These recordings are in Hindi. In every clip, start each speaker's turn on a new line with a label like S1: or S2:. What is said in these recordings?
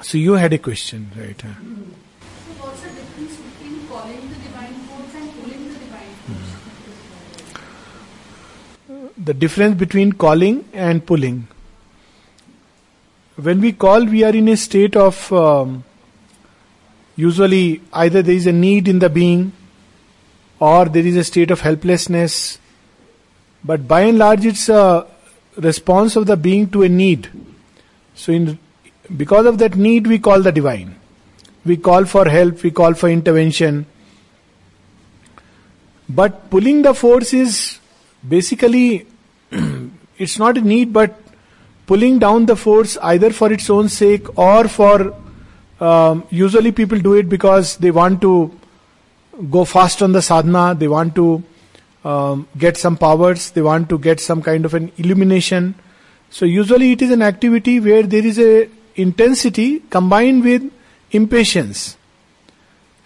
S1: So you had a question, right?
S2: Mm-hmm. So what's the difference between calling the divine force and pulling the divine force?
S1: Hmm. The difference between calling and pulling. When we call, we are in a state of um, usually either there is a need in the being or there is a state of helplessness. But by and large, it's a response of the being to a need. So, in because of that need, we call the divine. We call for help, we call for intervention. But pulling the force is basically, it's not a need, but pulling down the force either for its own sake or for. Um, usually people do it because they want to go fast on the sadhana, they want to um, get some powers, they want to get some kind of an illumination. So, usually it is an activity where there is a intensity combined with impatience.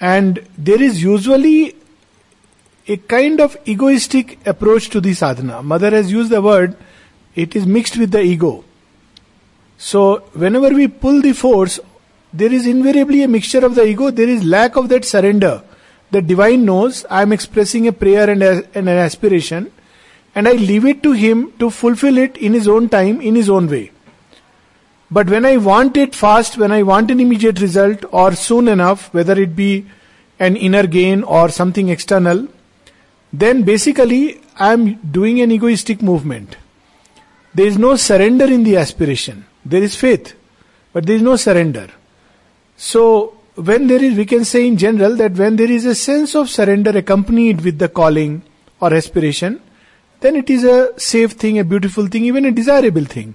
S1: And there is usually a kind of egoistic approach to the sadhana. Mother has used the word, it is mixed with the ego. So, whenever we pull the force, there is invariably a mixture of the ego, there is lack of that surrender. The divine knows I am expressing a prayer and, a, and an aspiration, and I leave it to him to fulfill it in his own time, in his own way. But when I want it fast, when I want an immediate result or soon enough, whether it be an inner gain or something external, then basically I am doing an egoistic movement. There is no surrender in the aspiration. There is faith, but there is no surrender. So, when there is, we can say in general that when there is a sense of surrender accompanied with the calling or aspiration, then it is a safe thing, a beautiful thing, even a desirable thing.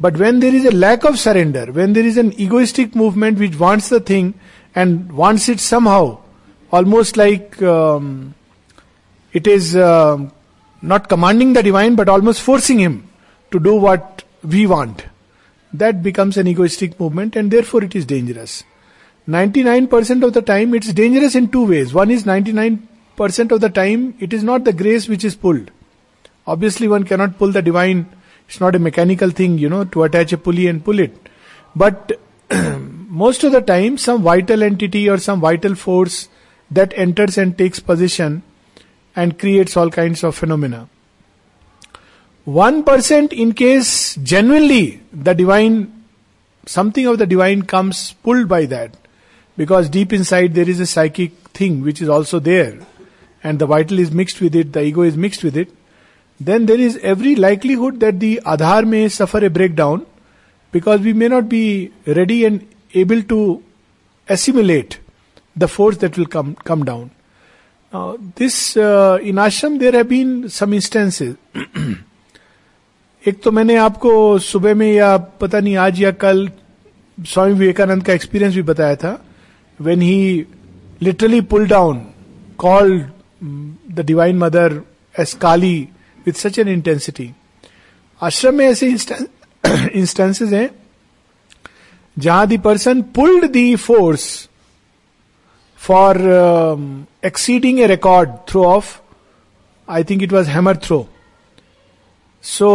S1: But when there is a lack of surrender, when there is an egoistic movement which wants the thing and wants it somehow, almost like um, it is uh, not commanding the divine but almost forcing him to do what we want, that becomes an egoistic movement and therefore it is dangerous. 99% of the time it's dangerous in two ways. One is 99% of the time it is not the grace which is pulled. Obviously, one cannot pull the divine it's not a mechanical thing, you know, to attach a pulley and pull it. But most of the time, some vital entity or some vital force that enters and takes position and creates all kinds of phenomena. 1% in case genuinely the divine, something of the divine comes pulled by that. Because deep inside there is a psychic thing which is also there. And the vital is mixed with it, the ego is mixed with it. then there is every likelihood that the Aadhaar may suffer a breakdown because we may not be ready and able to assimilate the force that will come, come down. Now, this uh, in ashram there have been some instances. एक तो मैंने आपको सुबह में या पता नहीं आज या कल स्वामी विवेकानंद का एक्सपीरियंस भी बताया था when he literally pull down called the divine mother as Kali with such an intensity आश्रम में ऐसे इंस्टेंसेस हैं जहां the person pulled the force for exceeding a record throw of I think it was hammer throw so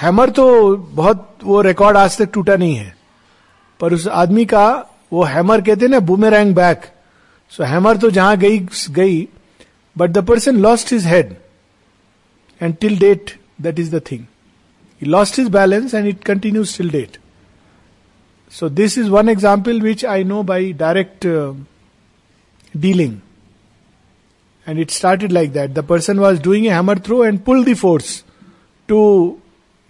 S1: hammer तो बहुत वो रिकॉर्ड आज तक टूटा नहीं है पर उस आदमी का वो हैमर कहते ना ना बुमेरैंग बैक सो हैमर तो जहां गई गई but the person lost his head and till date that is the thing. He lost his balance and it continues till date. So, this is one example which I know by direct uh, dealing. And it started like that. The person was doing a hammer throw and pulled the force to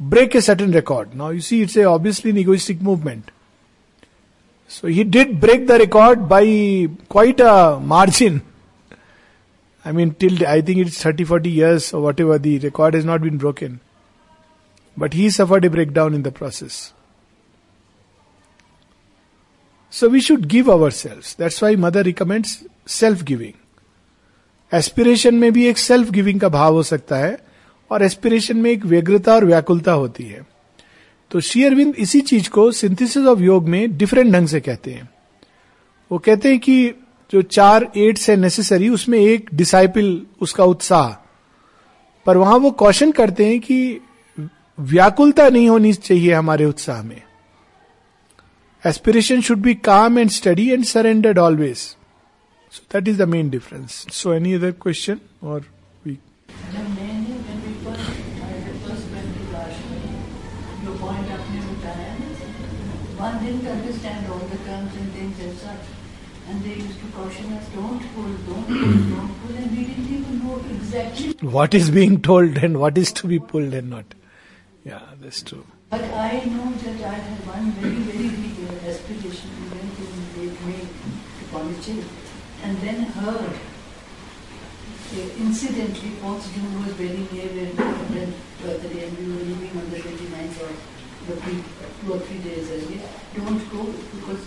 S1: break a certain record. Now, you see, it's a obviously an egoistic movement. So, he did break the record by quite a margin. I mean, till I think it's 30 40 years or whatever, the record has not been broken. But he suffered a breakdown in the process. So we should give ourselves. That's why mother recommends self giving aspiration में भी एक सेल्फ गिविंग का भाव हो सकता है और एस्पिरेशन में एक व्यग्रता और व्याकुलता होती है तो शेयरविंद इसी चीज को सिंथेसिस ऑफ योग में डिफरेंट ढंग से कहते हैं वो कहते हैं कि जो चार एड्स है नेसेसरी उसमें एक डिसाइपल उसका उत्साह पर वहां वो कौशन करते हैं कि व्याकुलता नहीं होनी चाहिए हमारे उत्साह में aspiration should be calm and steady and surrendered always so that is the main difference so any other question और we
S2: One didn't understand all the terms and things such. And they used to caution us, don't pull, don't pull, hmm. don't pull, and we didn't even know exactly
S1: what is being told and what is to be pulled and not. Yeah, that's true.
S2: But I know that I have one very, very big uh, aspiration to went in late May to Pondicherry, and then heard uh, incidentally, Fourth June was very near when, birthday, and we were leaving on the 29th or the week, two or three days earlier. Don't go because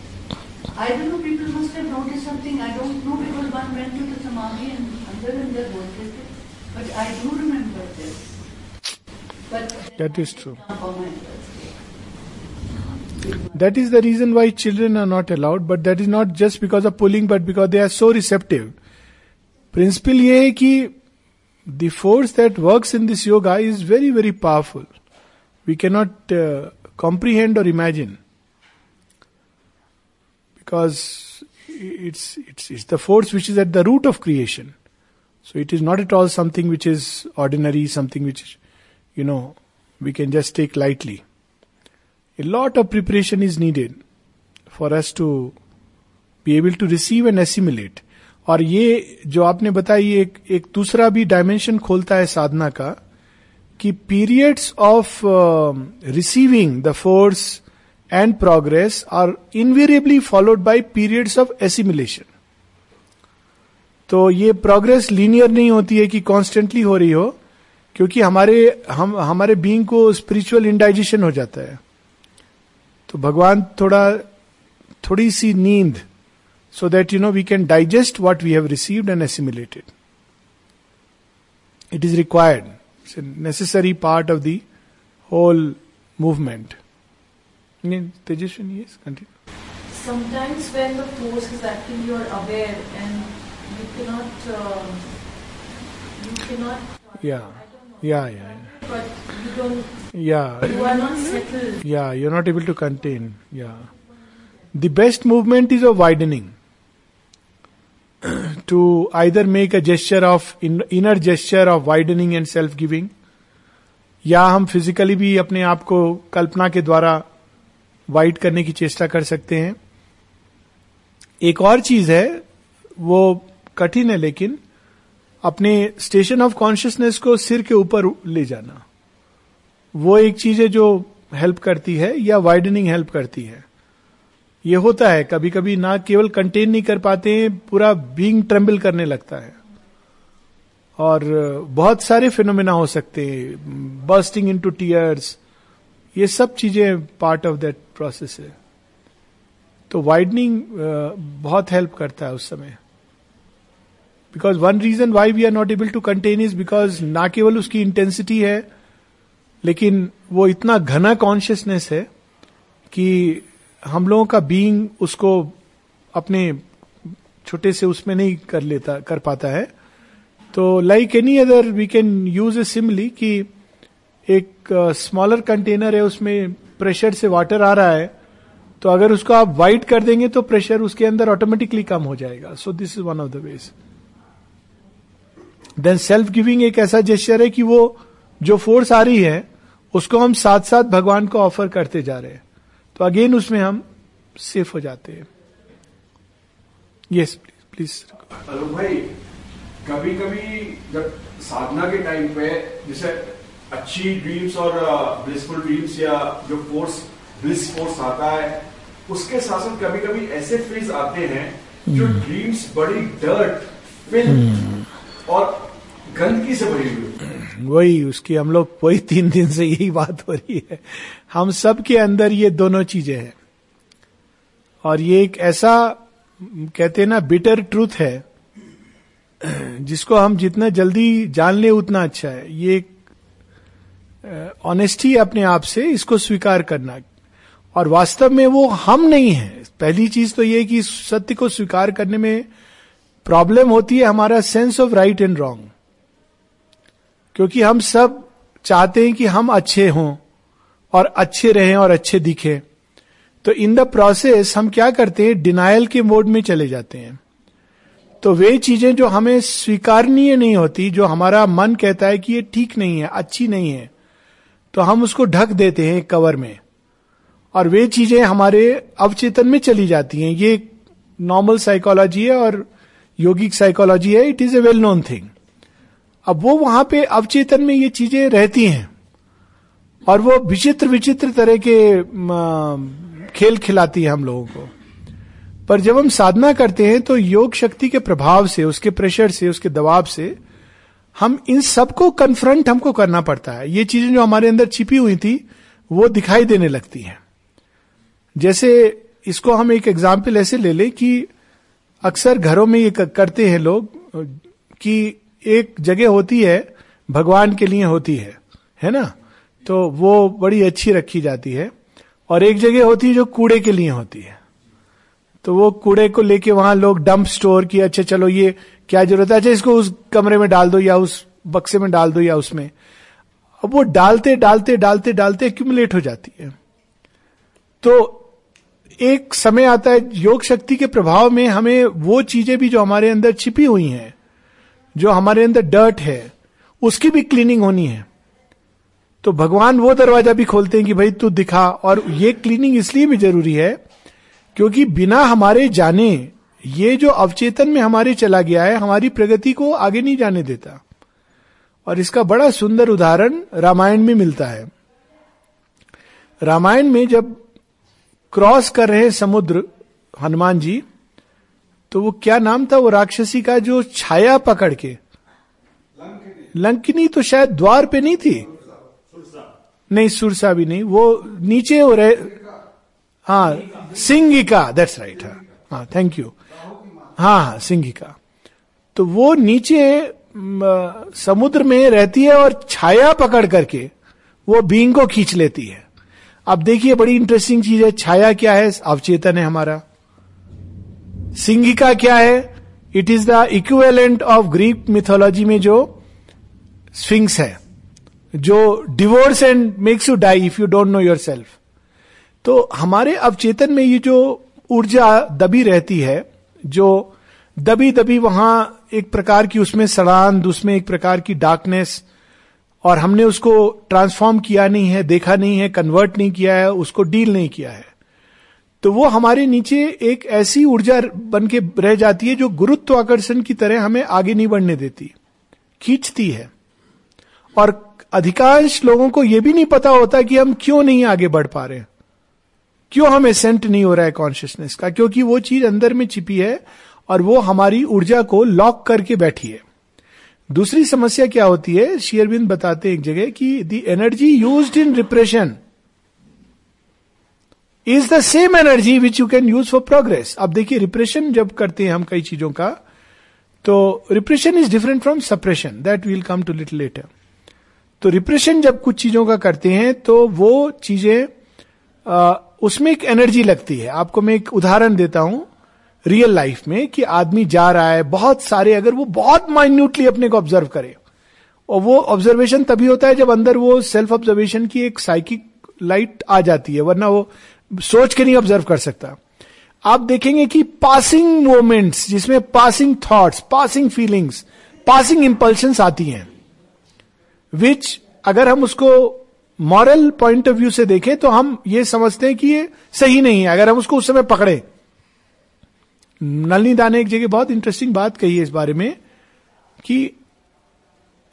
S2: I don't know, people must have noticed something. I don't know because one went to the Samadhi and other than that wanted it. But I do remember this. But that
S1: is true. That is the reason why children are not allowed, but that is not just because of pulling, but because they are so receptive. Principle ये है कि the force that works in this yoga very, very very powerful we cannot comprehend or imagine because it's, it's, it's the force which is at the root of creation. So it is not at all something which is ordinary, something which, you know, we can just take lightly. A lot of preparation is needed for us to be able to receive and assimilate. और ये जो आपने बताया ये एक, एक दूसरा भी डायमेंशन खोलता है साधना का कि periods of receiving the force and progress are invariably followed by periods of assimilation तो ये प्रोग्रेस लीनियर नहीं होती है कि कॉन्स्टेंटली हो रही हो क्योंकि हमारे हम हमारे बींग को स्पिरिचुअल इंडाइजेशन हो जाता है तो भगवान थोड़ा थोड़ी सी नींद so that you know we can digest what we have received and assimilated it is required necessary part of the whole movement Tejasvin, yes, continue. Sometimes when the force is acting, you are aware and you cannot, uh, you cannot. Uh, Yeah. yeah. Yeah, yeah. But you don't. Yeah. You are not settled. Yeah, you are not able to contain. Yeah. The best movement is of widening. to either make a gesture of in, inner gesture of widening and self giving या हम फिजिकली भी अपने आप को कल्पना के द्वारा वाइट करने की चेष्टा कर सकते हैं एक और चीज है वो कठिन है लेकिन अपने स्टेशन ऑफ कॉन्शियसनेस को सिर के ऊपर ले जाना वो एक चीज है जो हेल्प करती है या वाइडनिंग हेल्प करती है ये होता है कभी कभी ना केवल कंटेन नहीं कर पाते हैं पूरा बींग ट्रेम्बल करने लगता है और बहुत सारे फिनोमिना हो सकते हैं बर्स्टिंग इनटू टीयर्स ये सब चीजें पार्ट ऑफ दैट प्रोसेस है तो वाइडनिंग uh, बहुत हेल्प करता है उस समय because one reason why we are not able to contain is because ना केवल उसकी इंटेंसिटी है लेकिन वो इतना घना कॉन्शियसनेस है कि हम लोगों का बीइंग उसको अपने छोटे से उसमें नहीं कर लेता कर पाता है तो like any other we can use a simile कि एक स्मॉलर uh, कंटेनर है उसमें प्रेशर से वाटर आ रहा है तो अगर उसको आप वाइट कर देंगे तो प्रेशर उसके अंदर ऑटोमेटिकली कम हो जाएगा so this is one of the ways then self giving एक ऐसा जेस्टर है कि वो जो फोर्स आ रही है उसको हम साथ साथ भगवान को ऑफर करते जा रहे हैं तो अगेन उसमें हम सेफ हो जाते हैं यस प्लीज प्लीज भाई
S3: कभी कभी जब साधना के टाइम पे जैसे अच्छी ड्रीम्स और ब्लिसफुल ड्रीम्स या जो फोर्स ब्लिस फोर्स आता है उसके साथ साथ कभी कभी ऐसे फ्रीज आते हैं जो ड्रीम्स हम्म। बड़ी डर्ट फिल्म हम्म। और गंदगी से भरी
S1: हुई वही उसकी हम लोग वही तीन दिन से यही बात हो रही है हम सब के अंदर ये दोनों चीजें हैं और ये एक ऐसा कहते हैं ना बिटर ट्रूथ है जिसको हम जितना जल्दी जान ले उतना अच्छा है ये ऑनेस्टी है अपने आप से इसको स्वीकार करना और वास्तव में वो हम नहीं है पहली चीज तो ये कि सत्य को स्वीकार करने में प्रॉब्लम होती है हमारा sense of right and wrong क्योंकि हम सब चाहते हैं कि हम अच्छे हों और अच्छे रहें और अच्छे दिखें तो इन द प्रोसेस हम क्या करते हैं डिनायल के मोड में चले जाते हैं तो वे चीजें जो हमें स्वीकारनीय नहीं होती जो हमारा मन कहता है कि ये ठीक नहीं है अच्छी नहीं है तो हम उसको ढक देते हैं कवर में और वे चीजें हमारे अवचेतन में चली जाती हैं ये नॉर्मल साइकोलॉजी है और योगिक साइकोलॉजी है it is a well known thing अब वो वहां पे अवचेतन में ये चीजें रहती हैं और वो विचित्र विचित्र तरह के खेल खिलाती है हम लोगों को पर जब हम साधना करते हैं तो योग शक्ति के प्रभाव से उसके प्रेशर से उसके दबाव से हम इन सबको कन्फ्रंट हमको करना पड़ता है ये चीजें जो हमारे अंदर छिपी हुई थी वो दिखाई देने लगती हैं जैसे इसको हम एक एग्जाम्पल ऐसे ले लें कि अक्सर घरों में ये करते हैं लोग कि एक जगह होती है भगवान के लिए होती है है ना तो वो बड़ी अच्छी रखी जाती है और एक जगह होती है जो कूड़े के लिए होती है तो वो कूड़े को लेके वहां लोग डंप स्टोर किया अच्छा चलो ये क्या जरूरत है अच्छा इसको उस कमरे में डाल दो या उस बक्से में डाल दो या उसमें अब वो डालते डालते डालते डालते एक्यूमुलेट हो जाती है तो एक समय आता है योग शक्ति के प्रभाव में हमें वो चीजें भी जो हमारे अंदर छिपी हुई हैं जो हमारे अंदर डर्ट है उसकी भी क्लीनिंग होनी है तो भगवान वो दरवाजा भी खोलते हैं कि भाई तू दिखा और ये क्लीनिंग इसलिए भी जरूरी है क्योंकि बिना हमारे जाने ये जो अवचेतन में हमारे चला गया है हमारी प्रगति को आगे नहीं जाने देता और इसका बड़ा सुंदर उदाहरण रामायण में मिलता है रामायण में जब क्रॉस कर रहे समुद्र हनुमान जी तो वो क्या नाम था वो राक्षसी का जो छाया पकड़ के लंकिनी तो शायद द्वार पे नहीं थी नहीं सुरसा भी नहीं वो नीचे हो रहे हाँ सिंगिका दैट्स राइट हाँ थैंक यू हाँ सिंघिका तो वो नीचे समुद्र में रहती है और छाया पकड़ करके वो बींग को खींच लेती है अब देखिए बड़ी इंटरेस्टिंग चीज है छाया क्या है अवचेतन है हमारा सिंघिका क्या है it is the equivalent of Greek mythology में जो स्विंग्स है जो devours and makes you die if you don't know your self तो हमारे अवचेतन में ये जो ऊर्जा दबी रहती है जो दबी दबी वहां एक प्रकार की उसमें सड़ान उसमें एक प्रकार की डार्कनेस और हमने उसको ट्रांसफॉर्म किया नहीं है देखा नहीं है कन्वर्ट नहीं किया है उसको डील नहीं किया है तो वो हमारे नीचे एक ऐसी ऊर्जा बन के रह जाती है जो गुरुत्वाकर्षण की तरह हमें आगे नहीं बढ़ने देती खींचती है और अधिकांश लोगों को यह भी नहीं पता होता कि हम क्यों नहीं आगे बढ़ पा रहे हैं क्यों हमें सेंट नहीं हो रहा है कॉन्शियसनेस का क्योंकि वो चीज अंदर में छिपी है और वो हमारी ऊर्जा को लॉक करके बैठी है दूसरी समस्या क्या होती है शेयरबिंद बताते हैं एक जगह कि the energy use in repression is the same energy which you can use for progress अब देखिए रिप्रेशन जब करते हैं हम कई चीजों का तो repression is different from suppression that will come to lit later तो रिप्रेशन जब कुछ चीजों का करते हैं तो वो चीजें उसमें एक एनर्जी लगती है आपको मैं एक उदाहरण देता हूं रियल लाइफ में कि आदमी जा रहा है बहुत सारे अगर वो बहुत माइन्यूटली अपने को ऑब्जर्व करे और वो ऑब्जर्वेशन तभी होता है जब अंदर वो सेल्फ ऑब्जर्वेशन की एक साइकिक लाइट आ जाती है वरना वो सोच के नहीं ऑब्जर्व कर सकता आप देखेंगे कि पासिंग मोमेंट्स जिसमें passing thoughts passing feelings passing impulsions आती हैं विच अगर हम उसको मॉरल पॉइंट ऑफ व्यू से देखें तो हम ये समझते हैं कि ये सही नहीं है अगर हम उसको उस समय पकड़े नलनी दा ने एक जगह बहुत इंटरेस्टिंग बात कही है इस बारे में कि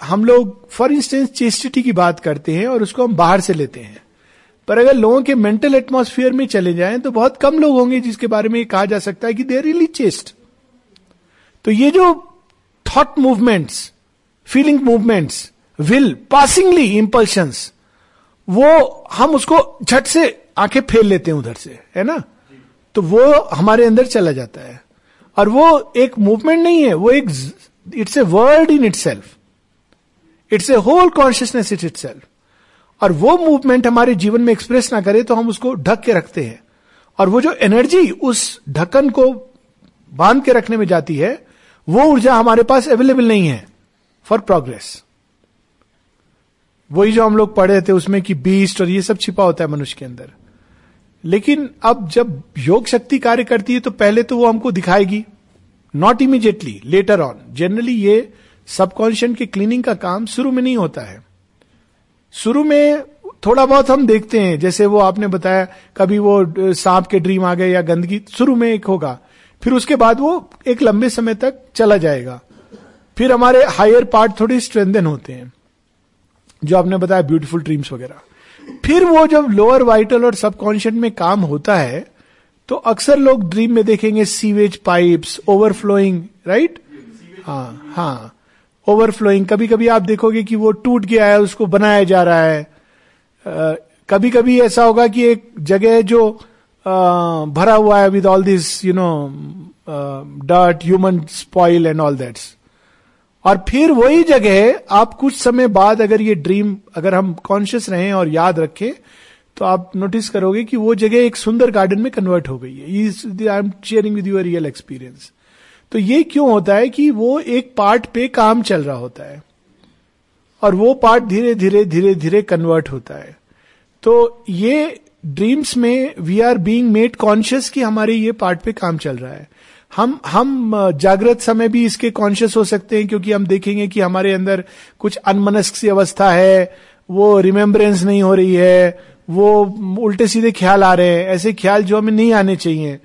S1: हम लोग फॉर इंस्टेंस चेस्टिटी की बात करते हैं और उसको हम बाहर से लेते हैं पर अगर लोगों के मेंटल एटमोस्फियर में चले जाए तो बहुत कम लोग होंगे जिसके बारे में कहा जा सकता है कि दे रियली चेस्ट तो ये जो thought movements feeling movements will passingly impulsions वो हम उसको झट से आंखें फेर लेते हैं उधर से है ना तो वो हमारे अंदर चला जाता है और वो एक मूवमेंट नहीं है वो एक it's a word in it self it's a whole consciousness it it self और वो मूवमेंट हमारे जीवन में एक्सप्रेस ना करे तो हम उसको ढक के रखते हैं और वो जो एनर्जी उस ढक्कन को बांध के रखने में जाती है वो ऊर्जा हमारे पास अवेलेबल नहीं है फॉर प्रोग्रेस वही जो हम लोग पढ़े थे उसमें कि बीस्ट और ये सब छिपा होता है मनुष्य के अंदर लेकिन अब जब योग शक्ति कार्य करती है तो पहले तो वो हमको दिखाएगी not immediately later on generally ये सबकॉन्शियन के क्लीनिंग का काम शुरू में नहीं होता है शुरू में थोड़ा बहुत हम देखते हैं जैसे वो आपने बताया कभी वो सांप के ड्रीम आ गए या गंदगी शुरू में एक होगा फिर उसके बाद वो एक लंबे समय तक चला जाएगा फिर हमारे हायर पार्ट थोड़े स्ट्रेंथन होते हैं जो आपने बताया ब्यूटीफुल ड्रीम्स वगैरह फिर वो जब लोअर वाइटल और सबकॉन्शियस में काम होता है तो अक्सर लोग ड्रीम में देखेंगे सीवेज पाइप्स ओवरफ्लोइंग राइट हाँ हाँ ओवरफ्लोइंग कभी कभी आप देखोगे कि वो टूट गया है उसको बनाया जा रहा है आ, कभी कभी ऐसा होगा कि एक जगह जो आ, भरा हुआ है with all this you know dirt human spoil and all that's और फिर वही जगह आप कुछ समय बाद अगर ये ड्रीम अगर हम कॉन्शियस रहें और याद रखें तो आप नोटिस करोगे कि वो जगह एक सुंदर गार्डन में कन्वर्ट हो गई है I am sharing with your real experience तो ये क्यों होता है कि वो एक पार्ट पे काम चल रहा होता है और वो पार्ट धीरे धीरे धीरे धीरे कन्वर्ट होता है तो ये ड्रीम्स में we are being made conscious कि हमारे ये पार्ट पे काम चल रहा है हम हम जागृत समय भी इसके कॉन्शियस हो सकते हैं क्योंकि हम देखेंगे कि हमारे अंदर कुछ अनमनस्क सी अवस्था है वो रिमेम्बरेंस नहीं हो रही है वो उल्टे सीधे ख्याल आ रहे हैं ऐसे ख्याल जो हमें नहीं आने चाहिए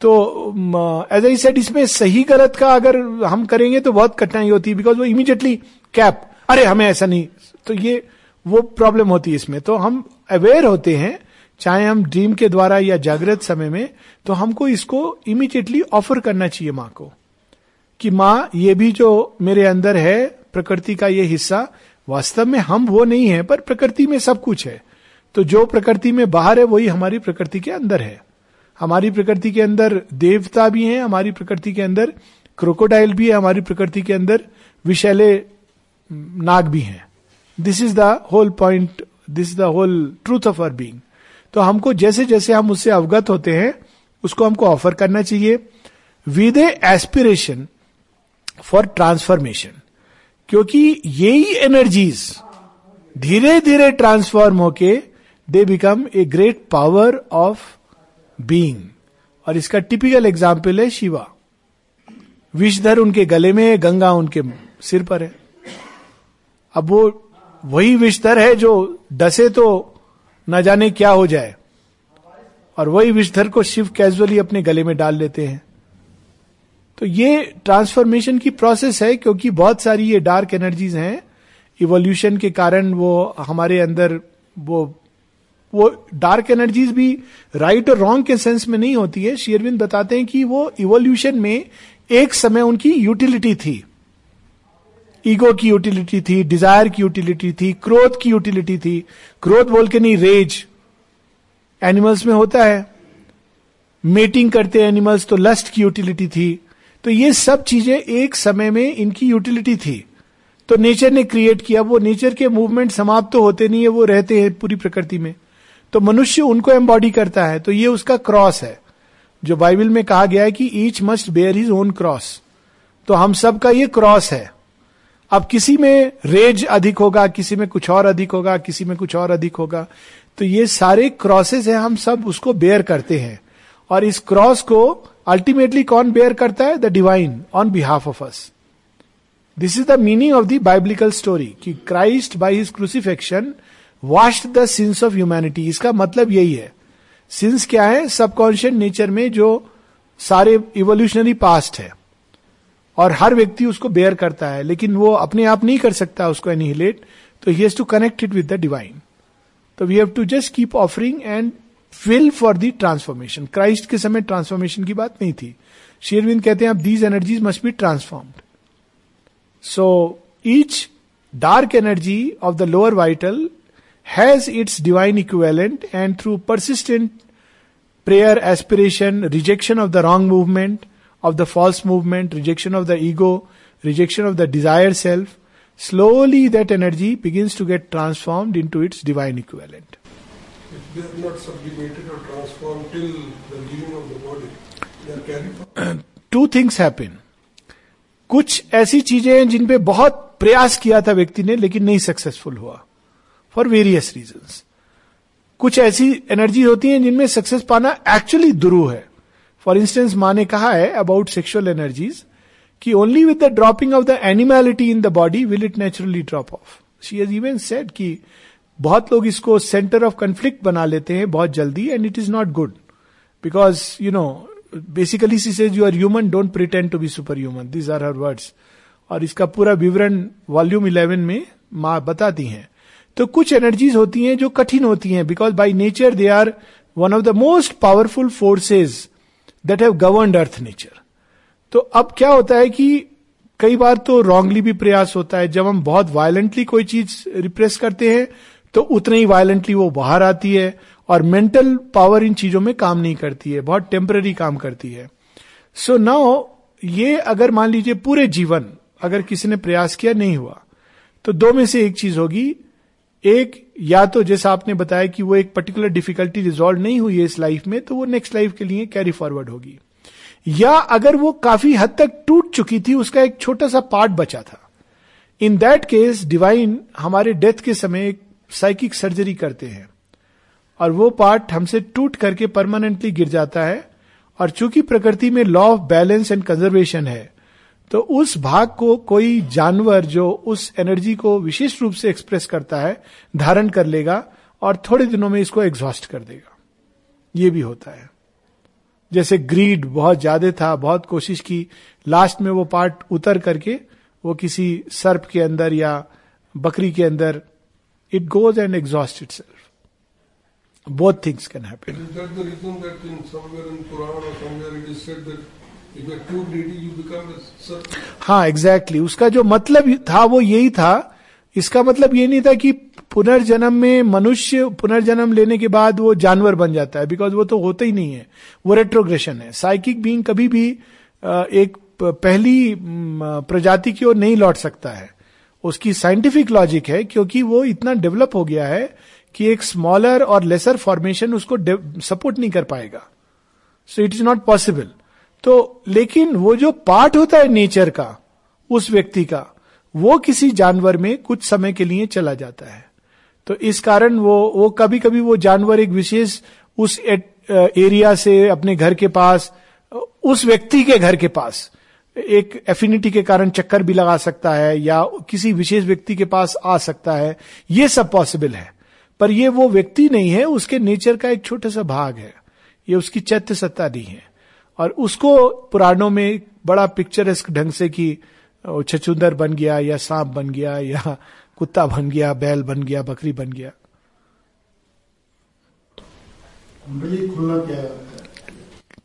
S1: तो एज आई सेट इसमें सही गलत का अगर हम करेंगे तो बहुत कठिनाई होती है बिकॉज वो इमीडिएटली कैप अरे हमें ऐसा नहीं तो ये वो प्रॉब्लम होती है इसमें तो हम अवेयर होते हैं चाहे हम ड्रीम के द्वारा या जागृत समय में तो हमको इसको इमीडिएटली ऑफर करना चाहिए माँ को कि माँ ये भी जो मेरे अंदर है प्रकृति का ये हिस्सा वास्तव में हम वो नहीं है पर प्रकृति में सब कुछ है तो जो प्रकृति में बाहर है वही हमारी प्रकृति के अंदर है हमारी प्रकृति के अंदर देवता भी हैं हमारी प्रकृति के अंदर क्रोकोडाइल भी है हमारी प्रकृति के अंदर विशैले नाग भी हैं this is the whole point this is the whole truth of our being तो हमको जैसे जैसे हम उससे अवगत होते हैं उसको हमको ऑफर करना चाहिए with a aspiration for transformation क्योंकि यही एनर्जीज धीरे धीरे ट्रांसफॉर्म होके they become a great power of being और इसका टिपिकल एग्जाम्पल है शिवा विषधर उनके गले में है गंगा उनके सिर पर है अब वो वही विषधर है जो डसे तो ना जाने क्या हो जाए और वही विषधर को शिव कैजुअली अपने गले में डाल लेते हैं तो ये ट्रांसफॉर्मेशन की प्रोसेस है क्योंकि बहुत सारी ये डार्क एनर्जीज हैं इवोल्यूशन के कारण वो हमारे अंदर वो वो डार्क एनर्जीज भी राइट और रॉन्ग के सेंस में नहीं होती है शेयरविंद बताते हैं कि वो इवोल्यूशन में एक समय उनकी यूटिलिटी थी ईगो की यूटिलिटी थी डिजायर की यूटिलिटी थी क्रोध की यूटिलिटी थी क्रोध बोल के नहीं रेज एनिमल्स में होता है मेटिंग करते एनिमल्स तो लस्ट की यूटिलिटी थी तो ये सब चीजें एक समय में इनकी यूटिलिटी थी तो नेचर ने क्रिएट किया वो नेचर के मूवमेंट समाप्त तो होते नहीं है वो रहते हैं पूरी प्रकृति में तो मनुष्य उनको एम्बॉडी करता है तो ये उसका क्रॉस है जो बाइबल में कहा गया है कि each must bear his own cross तो हम सब का ये क्रॉस है अब किसी में रेज अधिक होगा किसी में कुछ और अधिक होगा किसी में कुछ और अधिक होगा तो ये सारे क्रॉसेस हैं हम सब उसको बेयर करते हैं और इस क्रॉस को अल्टीमेटली कौन बेयर करता है the divine on behalf of us this is the meaning of the biblical story कि Christ by his crucifixion washed the sins of humanity इसका मतलब यही है सिंस क्या है सबकॉन्शियस नेचर में जो सारे इवोल्यूशनरी पास्ट है और हर व्यक्ति उसको बेयर करता है लेकिन वो अपने आप नहीं कर सकता उसको एनिहिलेट तो ही has to connect it with the divine तो we have to just keep offering and fill for the transformation Christ के समय ट्रांसफॉर्मेशन की बात नहीं थी शेरविंद कहते हैं अब these energies must be transformed so each dark energy of the lower vital has its divine equivalent and through persistent prayer aspiration rejection of the wrong movement of the false movement, rejection of the ego, rejection of the desire self, slowly that energy begins to get transformed into its divine equivalent.
S4: It is not sublimated or transformed till the leaving of the
S1: body. Two things happen. कुछ ऐसी चीजें हैं जिन पे बहुत प्रयास किया था व्यक्ति ने लेकिन नहीं सक्सेसफुल हुआ फॉर वेरियस रीजन कुछ ऐसी एनर्जी होती हैं जिनमें सक्सेस पाना एक्चुअली दुरू है फॉर इंस्टेंस माँ ने कहा है अबाउट सेक्शुअल एनर्जीज कि only with the dropping of the animality in the body will it naturally drop off she has even said कि बहुत लोग इसको सेंटर ऑफ कंफ्लिक्ट बना लेते हैं बहुत जल्दी and it is not good because you know basically she says you are human don't pretend to be super human these are her words और इसका पूरा विवरण वॉल्यूम इलेवन में माँ बताती हैं तो कुछ एनर्जीज होती हैं जो कठिन होती हैं because by nature they are one of the most powerful forces that have govern earth nature तो अब क्या होता है कि कई बार तो रॉन्गली भी प्रयास होता है जब हम बहुत वायलेंटली कोई चीज रिप्रेस करते हैं तो उतने ही वायलेंटली वो बाहर आती है और मेंटल पावर इन चीजों में काम नहीं करती है बहुत टेम्पररी काम करती है सो so नाउ ये अगर मान लीजिए पूरे जीवन अगर किसी ने प्रयास किया नहीं हुआ तो दो में से एक चीज होगी एक या तो जैसा आपने बताया कि वो एक पर्टिकुलर डिफिकल्टी रिजोल्व नहीं हुई है इस लाइफ में तो वो नेक्स्ट लाइफ के लिए कैरी फॉरवर्ड होगी या अगर वो काफी हद तक टूट चुकी थी उसका एक छोटा सा पार्ट बचा था इन दैट केस डिवाइन हमारे डेथ के समय एक साइकिक सर्जरी करते हैं और वो पार्ट हमसे टूट करके परमानेंटली गिर जाता है और चूंकि प्रकृति में law of balance and conservation है तो उस भाग को कोई जानवर जो उस एनर्जी को विशेष रूप से एक्सप्रेस करता है धारण कर लेगा और थोड़े दिनों में इसको एग्जॉस्ट कर देगा ये भी होता है जैसे ग्रीड बहुत ज्यादा था बहुत कोशिश की लास्ट में वो पार्ट उतर करके वो किसी सर्प के अंदर या बकरी के अंदर it goes and exhaust itself both things can happen हाँ एग्जैक्टली exactly. उसका जो मतलब था वो यही था इसका मतलब ये नहीं था कि पुनर्जन्म में मनुष्य पुनर्जन्म लेने के बाद वो जानवर बन जाता है बिकॉज वो तो होता ही नहीं है वो रेट्रोग्रेशन है साइकिक बींग कभी भी एक पहली प्रजाति की ओर नहीं लौट सकता है उसकी साइंटिफिक लॉजिक है क्योंकि वो इतना डेवलप हो गया है कि एक स्मॉलर और लेसर फॉर्मेशन उसको सपोर्ट नहीं कर पाएगा so it is not possible तो लेकिन वो जो पार्ट होता है नेचर का उस व्यक्ति का वो किसी जानवर में कुछ समय के लिए चला जाता है तो इस कारण वो वो कभी कभी वो जानवर एक विशेष उस ए, एरिया से अपने घर के पास उस व्यक्ति के घर के पास एक एफिनिटी के कारण चक्कर भी लगा सकता है या किसी विशेष व्यक्ति के पास आ सकता है ये सब पॉसिबल है पर ये वो व्यक्ति नहीं है उसके नेचर का एक छोटा सा भाग है ये उसकी चैत्य सत्ता नहीं है और उसको पुराणों में बड़ा पिक्चरस्क ढंग से कि छछुंदर बन गया या सांप बन गया या कुत्ता बन गया बैल बन गया बकरी बन गया
S4: कुंडली खुलना क्या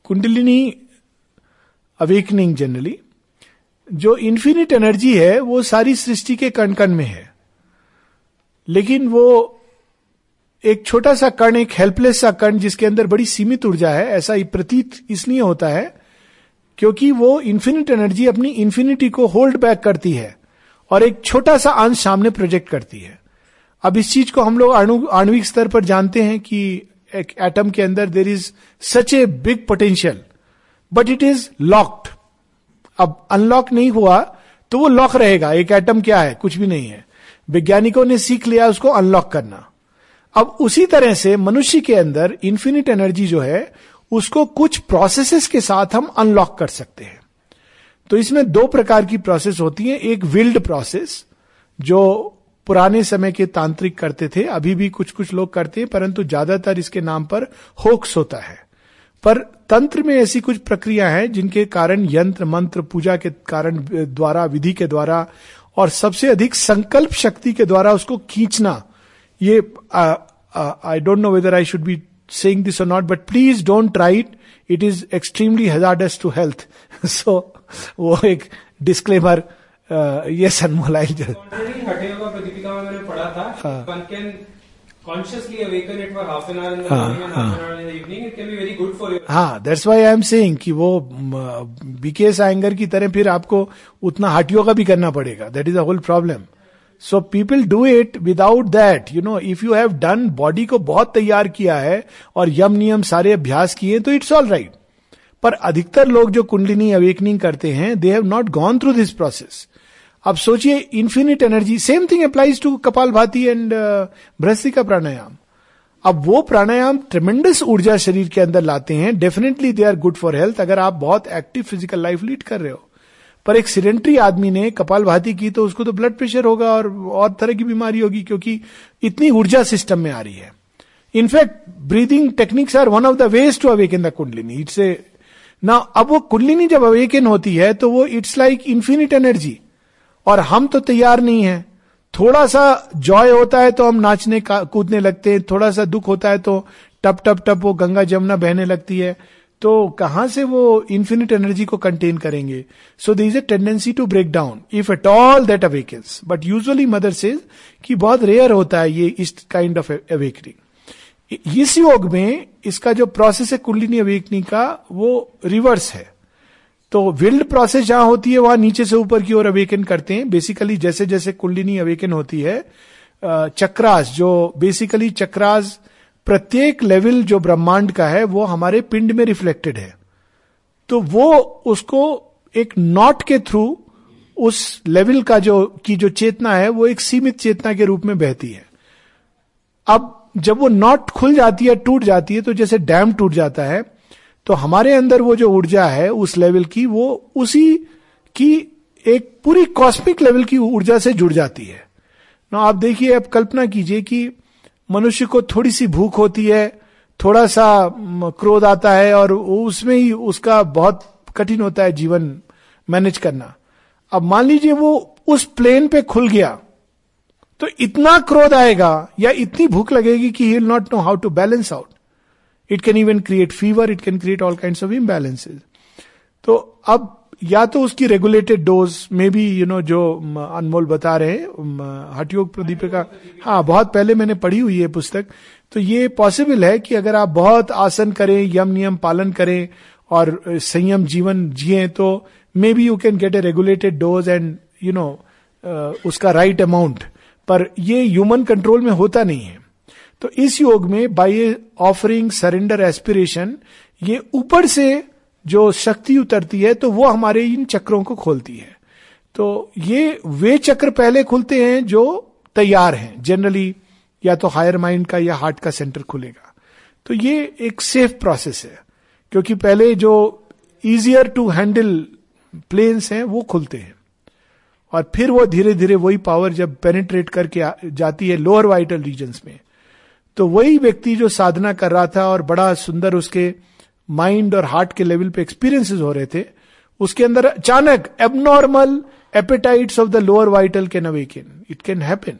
S1: कुंडलिनी अवेकनिंग जनरली जो इन्फिनिट एनर्जी है वो सारी सृष्टि के कण कण में है लेकिन वो एक छोटा सा कण एक हेल्पलेस सा कण जिसके अंदर बड़ी सीमित ऊर्जा है ऐसा प्रतीत इसलिए होता है क्योंकि वो इन्फिनिट एनर्जी अपनी इन्फिनिटी को होल्ड बैक करती है और एक छोटा सा अंश सामने प्रोजेक्ट करती है अब इस चीज को हम लोग आणविक स्तर पर जानते हैं कि एक एटम के अंदर there is such a big potential but it is locked अब अनलॉक नहीं हुआ तो वो लॉक रहेगा एक एटम क्या है कुछ भी नहीं है वैज्ञानिकों ने सीख लिया उसको अनलॉक करना अब उसी तरह से मनुष्य के अंदर इन्फिनिट एनर्जी जो है उसको कुछ प्रोसेसेस के साथ हम अनलॉक कर सकते हैं तो इसमें दो प्रकार की प्रोसेस होती है एक विल्ड प्रोसेस जो पुराने समय के तांत्रिक करते थे अभी भी कुछ कुछ लोग करते हैं परंतु ज्यादातर इसके नाम पर होक्स होता है पर तंत्र में ऐसी कुछ प्रक्रिया है जिनके कारण यंत्र मंत्र पूजा के कारण द्वारा विधि के द्वारा और सबसे अधिक संकल्प शक्ति के द्वारा उसको खींचना ये I don't know whether I should be saying this और not but please don't try it it is extremely S to health so वो एक डिस्क्लेमर uh, ये सनमोलाइल जो हाँ that's why I am saying की वो बीकेएस एंगर की तरह फिर आपको उतना हाटियों का भी करना पड़ेगा that is a whole problem so people do it without that you know if you have done body को बहुत तैयार किया है और यम नियम सारे अभ्यास किए तो इट्स ऑल राइट पर अधिकतर लोग जो कुंडलिनी अवेकनिंग करते हैं they have not gone through this process अब सोचिए infinite energy same thing applies to kapalbhati and भ्रस्ती का प्राणायाम अब वो प्राणायाम ट्रिमेंडस ऊर्जा शरीर के अंदर लाते हैं definitely they are good for health अगर आप बहुत एक्टिव फिजिकल लाइफ लीड कर रहे हो पर एक सिडेंट्री आदमी ने कपाल भाती की तो उसको तो ब्लड प्रेशर होगा और और तरह की बीमारी होगी क्योंकि इतनी ऊर्जा सिस्टम में आ रही है in fact breathing techniques are one of the best to awaken the kundalini it's a ना अब वो कुंडलिनी जब अवेकन होती है तो वो इट्स लाइक इन्फिनिट एनर्जी और हम तो तैयार नहीं है थोड़ा सा जॉय होता है तो हम नाचने कूदने लगते हैं थोड़ा सा दुख होता है तो टप टप टप वो गंगा जमुना बहने लगती है तो कहां से वो इन्फिनिट एनर्जी को कंटेन करेंगे so there is a tendency to break down if at all that awakens but usually mother says कि बहुत रेयर होता है ये इस काइंड ऑफ अवेकनिंग इस योग में इसका जो प्रोसेस है कुंडलिनी अवेकनिंग का वो रिवर्स है तो विल्ड प्रोसेस जहां होती है वहां नीचे से ऊपर की ओर अवेकन करते हैं बेसिकली जैसे जैसे कुंडलिनी अवेकन होती है चक्रास जो बेसिकली चक्रास प्रत्येक लेवल जो ब्रह्मांड का है वो हमारे पिंड में रिफ्लेक्टेड है तो वो उसको एक नॉट के थ्रू उस लेवल का जो की जो चेतना है वो एक सीमित चेतना के रूप में बहती है अब जब वो नॉट खुल जाती है टूट जाती है तो जैसे डैम टूट जाता है तो हमारे अंदर वो जो ऊर्जा है उस लेवल की वो उसी की एक पूरी कॉस्मिक लेवल की ऊर्जा से जुड़ जाती है ना आप देखिए आप कल्पना कीजिए कि मनुष्य को थोड़ी सी भूख होती है थोड़ा सा क्रोध आता है और उसमें ही उसका बहुत कठिन होता है जीवन मैनेज करना अब मान लीजिए वो उस प्लेन पे खुल गया तो इतना क्रोध आएगा या इतनी भूख लगेगी कि he will not know how to balance out it can even create fever it can create all kind of इम तो अब या तो उसकी रेगुलेटेड डोज में भी यू नो जो अनमोल बता रहे हैं हटयोग प्रदीप हाँ बहुत पहले मैंने पढ़ी हुई है पुस्तक तो ये पॉसिबल है कि अगर आप बहुत आसन करें यम नियम पालन करें और संयम जीवन जिए तो maybe you can get a regulated dose and you know उसका राइट right अमाउंट पर ये ह्यूमन कंट्रोल में होता नहीं है तो इस योग में बाय ऑफरिंग सरेंडर एस्पिरेशन ये ऊपर से जो शक्ति उतरती है तो वो हमारे इन चक्रों को खोलती है तो ये वे चक्र पहले खुलते हैं जो तैयार हैं जनरली या तो हायर माइंड का या हार्ट का सेंटर खुलेगा तो ये एक सेफ प्रोसेस है क्योंकि पहले जो इजियर टू हैंडल प्लेन्स हैं वो खुलते हैं और फिर वो धीरे धीरे वही पावर जब पेनिट्रेट करके जाती है लोअर वाइटल रीजन्स में तो वही व्यक्ति जो साधना कर रहा था और बड़ा सुंदर उसके माइंड और हार्ट के लेवल पे एक्सपीरियंसेस हो रहे थे उसके अंदर अचानक abnormal appetites of the lower vital can awaken it can happen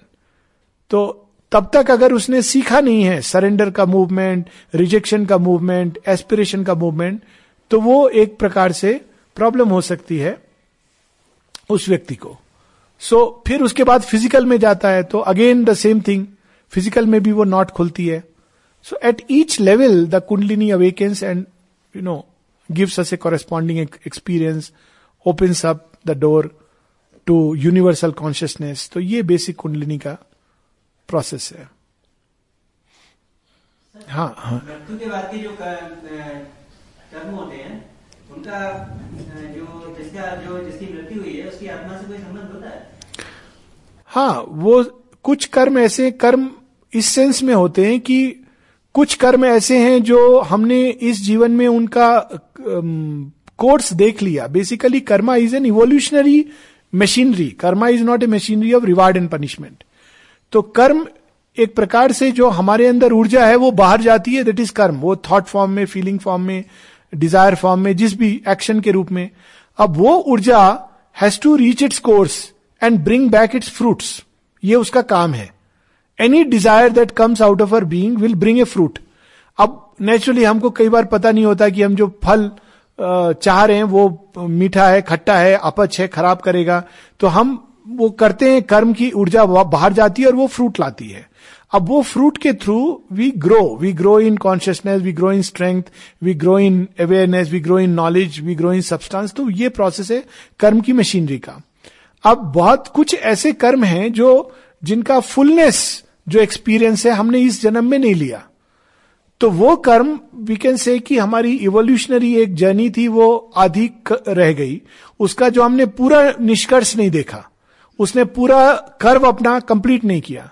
S1: तो तब तक अगर उसने सीखा नहीं है सरेंडर का मूवमेंट रिजेक्शन का मूवमेंट एस्पिरेशन का मूवमेंट तो वो एक प्रकार से प्रॉब्लम हो सकती है उस व्यक्ति को सो so, फिर उसके बाद फिजिकल में जाता है तो again the same thing physical में भी वो नॉट खुलती है so at each level the kundalini awakens and you know, gives us a corresponding experience, opens up the door to universal consciousness तो ये बेसिक कुंडलिनी का प्रोसेस है
S2: हाँ हाँ मृत्यु के बाद के जो कर्म होते हैं उनका जो
S1: जिसका जो जिसकी मृत्यु हुई है उसकी आत्मा से कोई संबंध होता है हाँ वो कुछ कर्म ऐसे कर्म इस सेंस में होते हैं कि कुछ कर्म ऐसे हैं जो हमने इस जीवन में उनका कोर्स देख लिया basically karma is an evolutionary machinery karma is not a machinery of reward and punishment तो कर्म एक प्रकार से जो हमारे अंदर ऊर्जा है वो बाहर जाती है दैट इज कर्म वो थॉट फॉर्म में फीलिंग फॉर्म में डिजायर फॉर्म में जिस भी एक्शन के रूप में अब वो ऊर्जा has to reach its course and bring back its fruits ये उसका काम है any desire that comes out of our being will bring a fruit अब नेचुरली हमको कई बार पता नहीं होता कि हम जो फल चाह रहे हैं वो मीठा है खट्टा है अपच है खराब करेगा तो हम वो करते हैं कर्म की ऊर्जा बाहर जाती है और वो फ्रूट लाती है अब वो फ्रूट के through we grow we grow in consciousness we grow in strength we grow in awareness we grow in knowledge we grow in substance तो ये प्रोसेस है कर्म की मशीनरी का अब बहुत कुछ ऐसे कर्म हैं जो जिनका फुलनेस जो एक्सपीरियंस है हमने इस जन्म में नहीं लिया तो वो कर्म वी कैन से कि हमारी इवोल्यूशनरी एक जर्नी थी वो आधी रह गई उसका जो हमने पूरा निष्कर्ष नहीं देखा उसने पूरा कर्व अपना कंप्लीट नहीं किया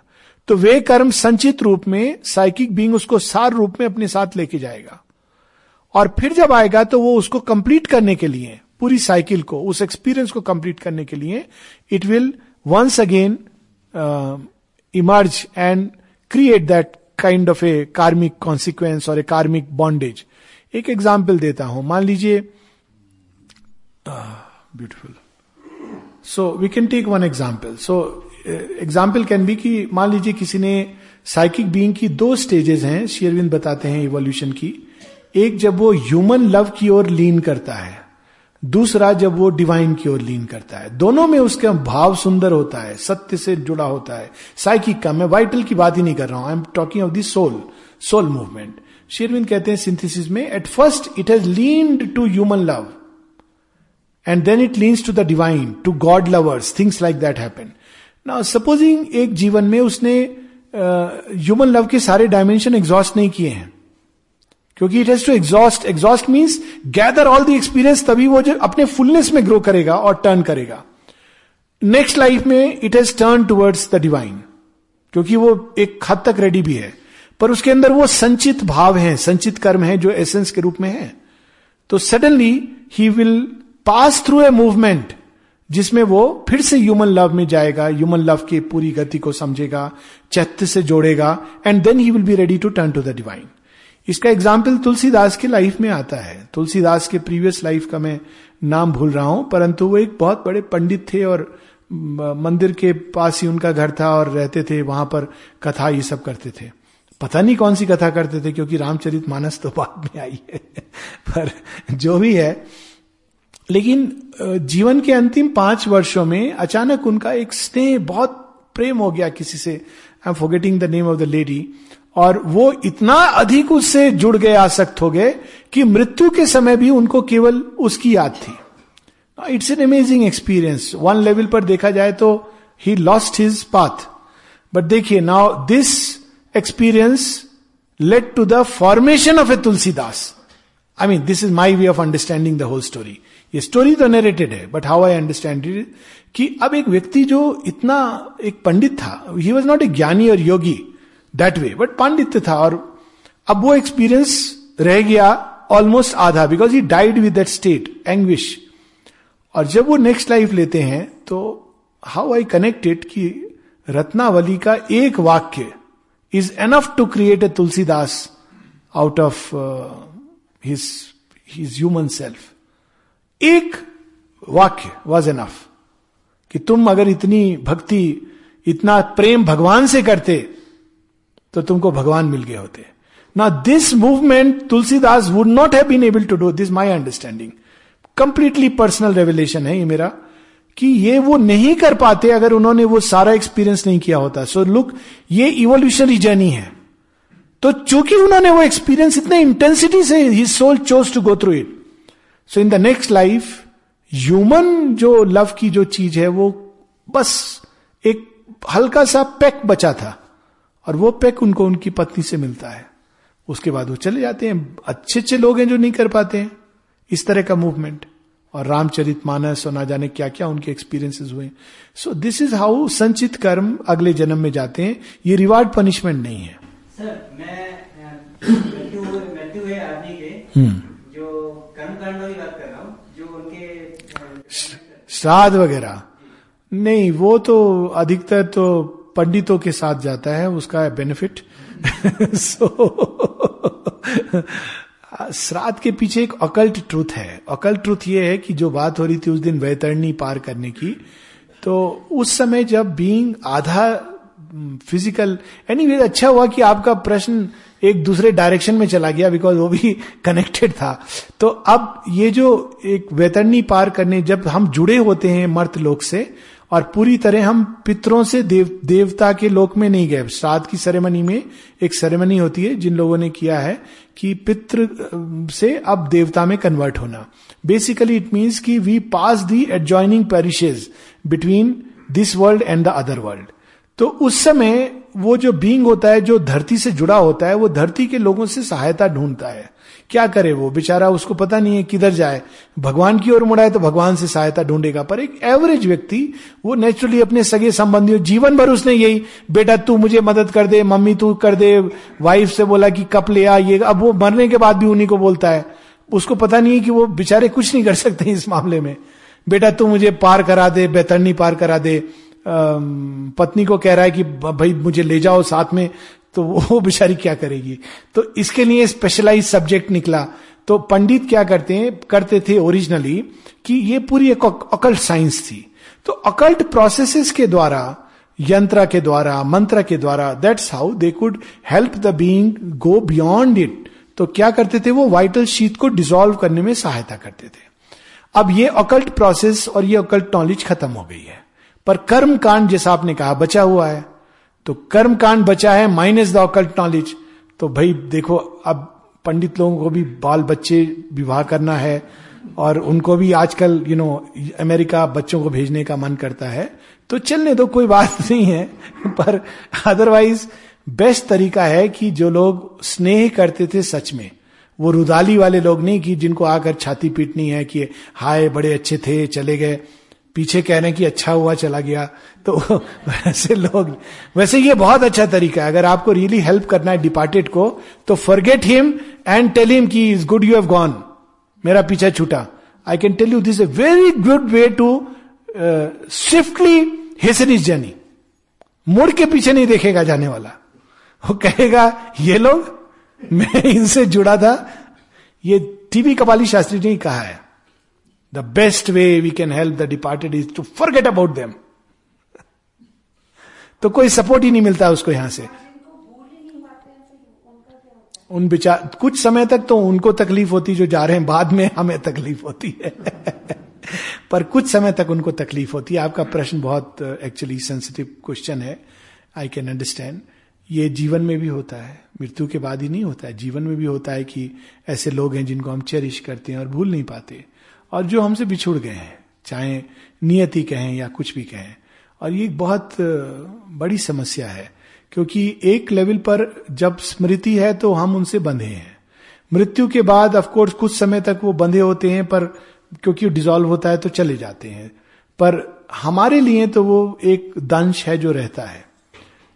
S1: तो वे कर्म संचित रूप में साइकिक बींग उसको सार रूप में अपने साथ लेके जाएगा और फिर जब आएगा तो वो उसको कंप्लीट करने के लिए पूरी साइकिल को उस एक्सपीरियंस को कंप्लीट करने के लिए it will once again emerge and create that kind of a karmic consequence और ए कार्मिक बॉन्डेज एक एग्जाम्पल देता हूं मान लीजिए beautiful so we can take one example so example can be कि मान लीजिए किसी ने साइकिक बीइंग की दो स्टेजेस हैं शेयरविंद बताते हैं इवोल्यूशन की एक जब वो ह्यूमन लव की ओर लीन करता है दूसरा जब वो डिवाइन की ओर लीन करता है दोनों में उसका भाव सुंदर होता है सत्य से जुड़ा होता है साइकिक का मैं वाइटल की बात ही नहीं कर रहा हूं I am talking of the soul soul movement शेरविन कहते हैं सिंथेसिस में at first it has leaned to human love and then it leans to the divine to God lovers things like that happen ना सपोजिंग एक जीवन में उसने ह्यूमन uh, लव के सारे डायमेंशन एग्जॉस्ट नहीं किए हैं क्योंकि it has to exhaust exhaust means gather all the experience तभी वो जो अपने फुलनेस में ग्रो करेगा और टर्न करेगा नेक्स्ट लाइफ में it has turn towards the divine क्योंकि वो एक हद तक रेडी भी है पर उसके अंदर वो संचित भाव है संचित कर्म है जो एसेंस के रूप में है तो suddenly he will pass through a movement जिसमें वो फिर से ह्यूमन लव में जाएगा ह्यूमन लव की पूरी गति को समझेगा चैत्य से जोड़ेगा and then he will be ready to turn to the divine इसका एग्जाम्पल तुलसीदास के लाइफ में आता है तुलसीदास के प्रीवियस लाइफ का मैं नाम भूल रहा हूं परंतु वो एक बहुत बड़े पंडित थे और मंदिर के पास ही उनका घर था और रहते थे वहां पर कथा ये सब करते थे पता नहीं कौन सी कथा करते थे क्योंकि रामचरित मानस तो बाद में आई है पर जो भी है लेकिन जीवन के अंतिम पांच वर्षों में अचानक उनका एक स्नेह बहुत प्रेम हो गया किसी से I am forgetting the name of the lady और वो इतना अधिक उससे जुड़ गए आसक्त हो गए कि मृत्यु के समय भी उनको केवल उसकी याद थी it's an amazing experience one level पर देखा जाए तो ही लॉस्ट हिज पाथ बट देखिए now this experience led to the formation of a Tulsidas I mean this is my way of understanding the whole story ये स्टोरी तो नरेटेड है but how I understand it कि अब एक व्यक्ति जो इतना एक पंडित था he was not a gyani और योगी दैट वे बट पांडित्य था और अब वो एक्सपीरियंस रह गया ऑलमोस्ट आधा because he died with that state anguish और जब वो नेक्स्ट लाइफ लेते हैं तो हाउ आई कनेक्टेड कि रत्नावली का एक वाक्य is enough to create a Tulsidas out of his his human self एक वाक्य वॉज एनफ कि तुम अगर इतनी भक्ति इतना प्रेम भगवान से करते तो तुमको भगवान मिल गए होते ना this movement Tulsidas would not have been able to do this my understanding completely personal revelation है ये मेरा कि ये वो नहीं कर पाते अगर उन्होंने वो सारा एक्सपीरियंस नहीं किया होता सो लुक ये इवोल्यूशनरी जर्नी है तो चूंकि उन्होंने वो एक्सपीरियंस इतने इंटेंसिटी से ही soul chose to go through it so in the next life human जो लव की जो चीज है वो बस एक हल्का सा पैक बचा था और वो पैक उनको उनकी पत्नी से मिलता है उसके बाद वो चले जाते हैं अच्छे अच्छे लोग हैं जो नहीं कर पाते हैं इस तरह का मूवमेंट और रामचरित मानस और ना जाने क्या क्या उनके एक्सपीरियंसेस हुए सो दिस इज हाउ संचित कर्म अगले जन्म में जाते हैं ये रिवार्ड पनिशमेंट नहीं है
S4: सर मैं मृत्यु मृत्यु है आदमी के हम्म। जो कर्म की बात कर रहा हूँ जो उनके
S1: श्राद्ध वगैरह नहीं वो तो अधिकतर तो पंडितों के साथ जाता है उसका बेनिफिट सो श्राद्ध के पीछे एक अकल्ट ट्रूथ है अकल्ट ट्रूथ ये है कि जो बात हो रही थी उस दिन वैतरणी पार करने की तो उस समय जब बीइंग आधा फिजिकल एनी वे अच्छा हुआ कि आपका प्रश्न एक दूसरे डायरेक्शन में चला गया बिकॉज वो भी कनेक्टेड था तो अब ये जो एक वेतरनी पार करने जब हम जुड़े होते हैं मर्त लोक से और पूरी तरह हम पितरों से देव देवता के लोक में नहीं गए श्राद्ध की सेरेमनी में एक सेरेमनी होती है जिन लोगों ने किया है कि पितृ से अब देवता में कन्वर्ट होना बेसिकली इट मीन्स कि we pass the adjoining parishes between this world and the other world तो उस समय वो जो बींग होता है जो धरती से जुड़ा होता है वो धरती के लोगों से सहायता ढूंढता है क्या करे वो बेचारा उसको पता नहीं है किधर जाए भगवान की ओर मुड़ाए तो भगवान से सहायता ढूंढेगा पर एक एवरेज व्यक्ति वो नेचुरली अपने सगे संबंधियों जीवन भर उसने यही बेटा तू मुझे मदद कर दे मम्मी तू कर दे वाइफ से बोला कि कप ले आ ये अब वो मरने के बाद भी उन्हीं को बोलता है उसको पता नहीं है कि वो बेचारे कुछ नहीं कर सकते इस मामले में बेटा तू मुझे पार करा दे बेतरनी पार करा दे पत्नी को कह रहा है कि भाई मुझे ले जाओ साथ में तो वो बेचारी क्या करेगी तो इसके लिए स्पेशलाइज सब्जेक्ट निकला तो पंडित क्या करते हैं करते थे ओरिजिनली कि ये पूरी एक अकल्ट साइंस थी तो अकल्ट प्रोसेसेस के द्वारा यंत्र के द्वारा मंत्र के द्वारा that's how they could help the being go beyond it तो क्या करते थे वो वाइटल शीत को डिसॉल्व करने में सहायता करते थे अब ये अकल्ट प्रोसेस और ये अकल्ट नॉलेज खत्म हो गई है पर कर्म कांड जैसा आपने कहा बचा हुआ है तो कर्म कांड बचा है माइनस द ऑकल्ट नॉलेज तो भाई देखो अब पंडित लोगों को भी बाल बच्चे विवाह करना है और उनको भी आजकल यू नो अमेरिका बच्चों को भेजने का मन करता है तो चलने दो कोई बात नहीं है पर अदरवाइज बेस्ट तरीका है कि जो लोग स्नेह करते थे सच में वो रुदाली वाले लोग नहीं कि जिनको आकर छाती पीटनी है कि हाय बड़े अच्छे थे चले गए पीछे कह रहे हैं कि अच्छा हुआ चला गया तो वैसे लोग वैसे ये बहुत अच्छा तरीका है अगर आपको रियली हेल्प करना है डिपार्टेड को तो forget him and tell him की is good you have gone मेरा पीछा छूटा I can tell you this a very good way to swiftly हिसन his journey मुड़ के पीछे नहीं देखेगा जाने वाला वो कहेगा ये लोग मैं इनसे जुड़ा था ये टीवी कपाली शास्त्री ने कहा है The best way we can help the departed is to forget about them तो कोई सपोर्ट ही नहीं मिलता उसको यहां से उन विचार कुछ समय तक तो उनको तकलीफ होती जो जा रहे हैं बाद में हमें तकलीफ होती है पर कुछ समय तक उनको तकलीफ होती है आपका प्रश्न बहुत एक्चुअली सेंसिटिव क्वेश्चन है आई कैन अंडरस्टैंड ये जीवन में भी होता है मृत्यु के बाद ही नहीं होता है जीवन में भी होता है कि ऐसे लोग हैं जिनको हम चेरिश करते हैं और भूल नहीं पाते और जो हमसे बिछुड़ गए हैं चाहे नियति कहें या कुछ भी कहें और ये बहुत बड़ी समस्या है क्योंकि एक लेवल पर जब स्मृति है तो हम उनसे बंधे हैं मृत्यु के बाद ऑफकोर्स कुछ समय तक वो बंधे होते हैं पर क्योंकि डिजोल्व होता है तो चले जाते हैं पर हमारे लिए तो वो एक दंश है जो रहता है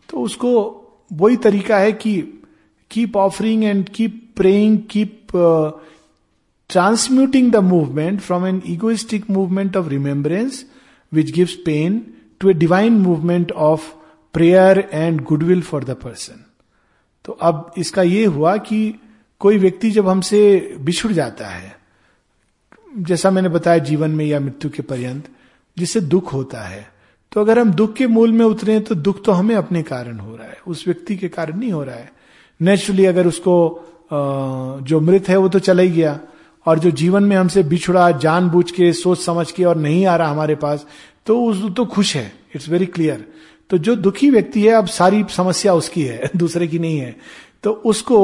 S1: तो उसको वही तरीका है कि keep offering and keep praying keep transmuting the movement from an egoistic movement of remembrance which gives pain to a divine movement of prayer and goodwill for the person तो अब इसका यह हुआ कि कोई व्यक्ति जब हमसे बिछुड़ जाता है जैसा मैंने बताया जीवन में या मृत्यु के पर्यंत जिससे दुख होता है तो अगर हम दुख के मूल में उतरे तो दुख तो हमें अपने कारण हो रहा है उस व्यक्ति के कारण नहीं हो रहा है नेचुरली अगर उसको जो मृत है वो तो चला ही गया और जो जीवन में हमसे बिछुड़ा जानबूझ के सोच समझ के और नहीं आ रहा हमारे पास तो उस तो खुश है इट्स वेरी क्लियर तो जो दुखी व्यक्ति है अब सारी समस्या उसकी है दूसरे की नहीं है तो उसको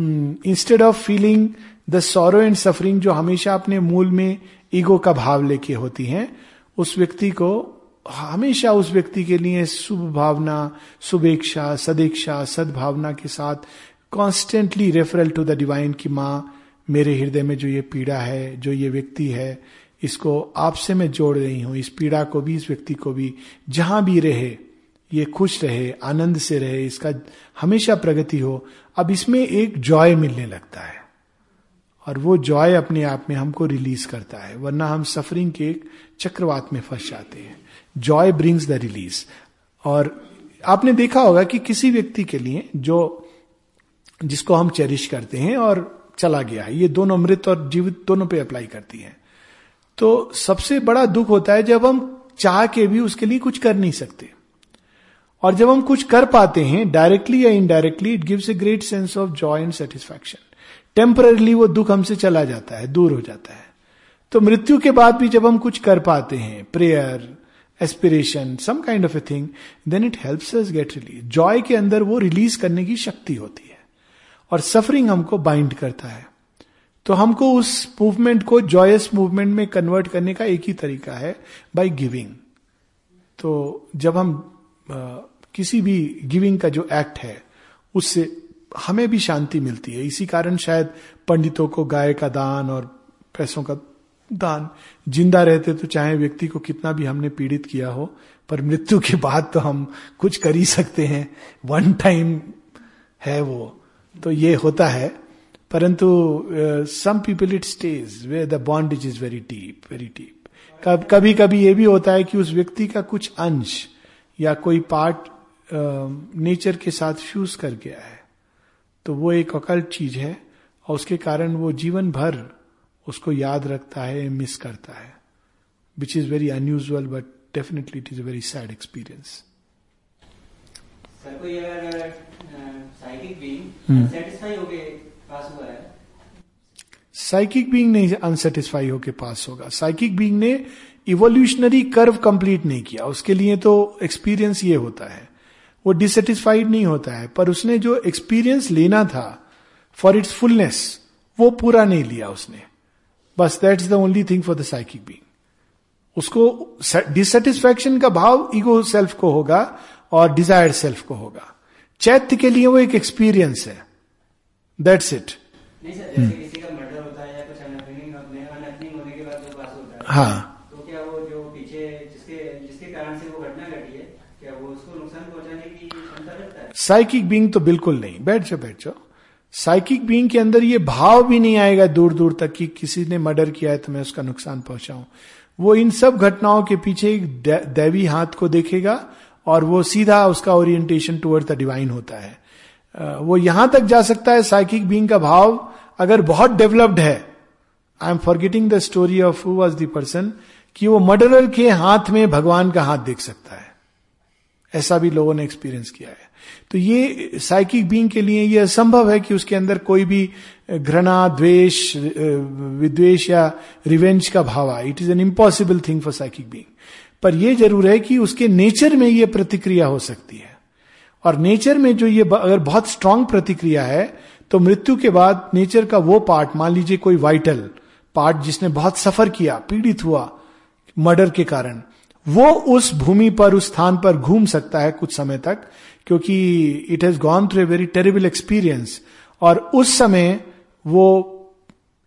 S1: instead of feeling the sorrow and suffering जो हमेशा अपने मूल में ईगो का भाव लेके होती है उस व्यक्ति को हमेशा उस व्यक्ति के लिए शुभ भावना शुभेक्षा सदेक्षा सद्भावना के साथ constantly referral to the divine की माँ मेरे हृदय में जो ये पीड़ा है जो ये व्यक्ति है इसको आपसे मैं जोड़ रही हूं इस पीड़ा को भी इस व्यक्ति को भी जहां भी रहे ये खुश रहे आनंद से रहे इसका हमेशा प्रगति हो अब इसमें एक जॉय मिलने लगता है और वो जॉय अपने आप में हमको रिलीज करता है वरना हम सफरिंग के एक चक्रवात में फंस जाते हैं जॉय ब्रिंग्स द रिलीज और आपने देखा होगा कि किसी व्यक्ति के लिए जो जिसको हम चेरिश करते हैं और चला गया है ये दोनों मृत और जीवित दोनों पे अप्लाई करती है तो सबसे बड़ा दुख होता है जब हम चाह के भी उसके लिए कुछ कर नहीं सकते और जब हम कुछ कर पाते हैं डायरेक्टली या indirectly it gives a great sense of joy and satisfaction temporarily वो दुख हमसे चला जाता है दूर हो जाता है तो मृत्यु के बाद भी जब हम कुछ कर पाते हैं prayer aspiration some kind of a thing then it helps us get release joy के अंदर वो रिलीज करने की शक्ति होती है और सफरिंग हमको बाइंड करता है तो हमको उस मूवमेंट को जॉयस मूवमेंट में कन्वर्ट करने का एक ही तरीका है बाय गिविंग तो जब हम आ, किसी भी गिविंग का जो एक्ट है उससे हमें भी शांति मिलती है इसी कारण शायद पंडितों को गाय का दान और पैसों का दान जिंदा रहते तो चाहे व्यक्ति को कितना भी हमने पीड़ित किया हो पर मृत्यु के बाद तो हम कुछ कर ही सकते हैं वन टाइम है वो तो ये होता है परंतु some people it stage way the bondage is very deep very deep कभी कभी ये भी होता है कि उस व्यक्ति का कुछ अंश या कोई पार्ट नेचर के साथ फ्यूज कर गया है तो वो एक अकल्ट चीज है और उसके कारण वो जीवन भर उसको याद रखता है मिस करता है which is very unusual but definitely it is a very sad experience sir
S4: अगर साइकिक बीइंग अनसेटिस्फाई होके पास हुआ है
S1: साइकिक बीइंग नहीं अनसेटिस्फाई होके पास होगा साइकिक बीइंग ने इवोल्यूशनरी कर्व कंप्लीट नहीं किया उसके लिए तो एक्सपीरियंस ये होता है वो डिसटिस्फाइड नहीं होता है पर उसने जो एक्सपीरियंस लेना था फॉर इट्स फुलनेस वो पूरा नहीं लिया उसने बस that is the only thing for the psychic being उसको डिससेटिस्फेक्शन का भाव ईगो सेल्फ को होगा और डिजायर सेल्फ को होगा चैत्य के लिए वो एक एक्सपीरियंस
S4: है
S1: दैट्स इट हाँ तो साइकिक बींग तो बिल्कुल नहीं बैठ जाओ बैठ जाओ साइकिक बींग के अंदर ये भाव भी नहीं आएगा दूर दूर तक कि किसी ने मर्डर किया है तो मैं उसका नुकसान पहुंचाऊं वो इन सब घटनाओं के पीछे एक दैवी हाथ को देखेगा और वो सीधा उसका ओरिएंटेशन टुवर्ड द डिवाइन होता है वो यहां तक जा सकता है साइकिक बींग का भाव अगर बहुत डेवलप्ड है I am forgetting the story of who was the person कि वो मर्डरर के हाथ में भगवान का हाथ देख सकता है ऐसा भी लोगों ने एक्सपीरियंस किया है तो ये साइकिक बींग के लिए यह असंभव है कि उसके अंदर कोई भी घृणा द्वेष विद्वेश या रिवेंज का भाव आए it is an impossible thing for psychic being पर यह जरूर है कि उसके नेचर में यह प्रतिक्रिया हो सकती है और नेचर में जो ये अगर बहुत स्ट्रांग प्रतिक्रिया है तो मृत्यु के बाद नेचर का वो पार्ट मान लीजिए कोई वाइटल पार्ट जिसने बहुत सफर किया पीड़ित हुआ मर्डर के कारण वो उस भूमि पर उस स्थान पर घूम सकता है कुछ समय तक क्योंकि it has gone through a very terrible experience और उस समय वो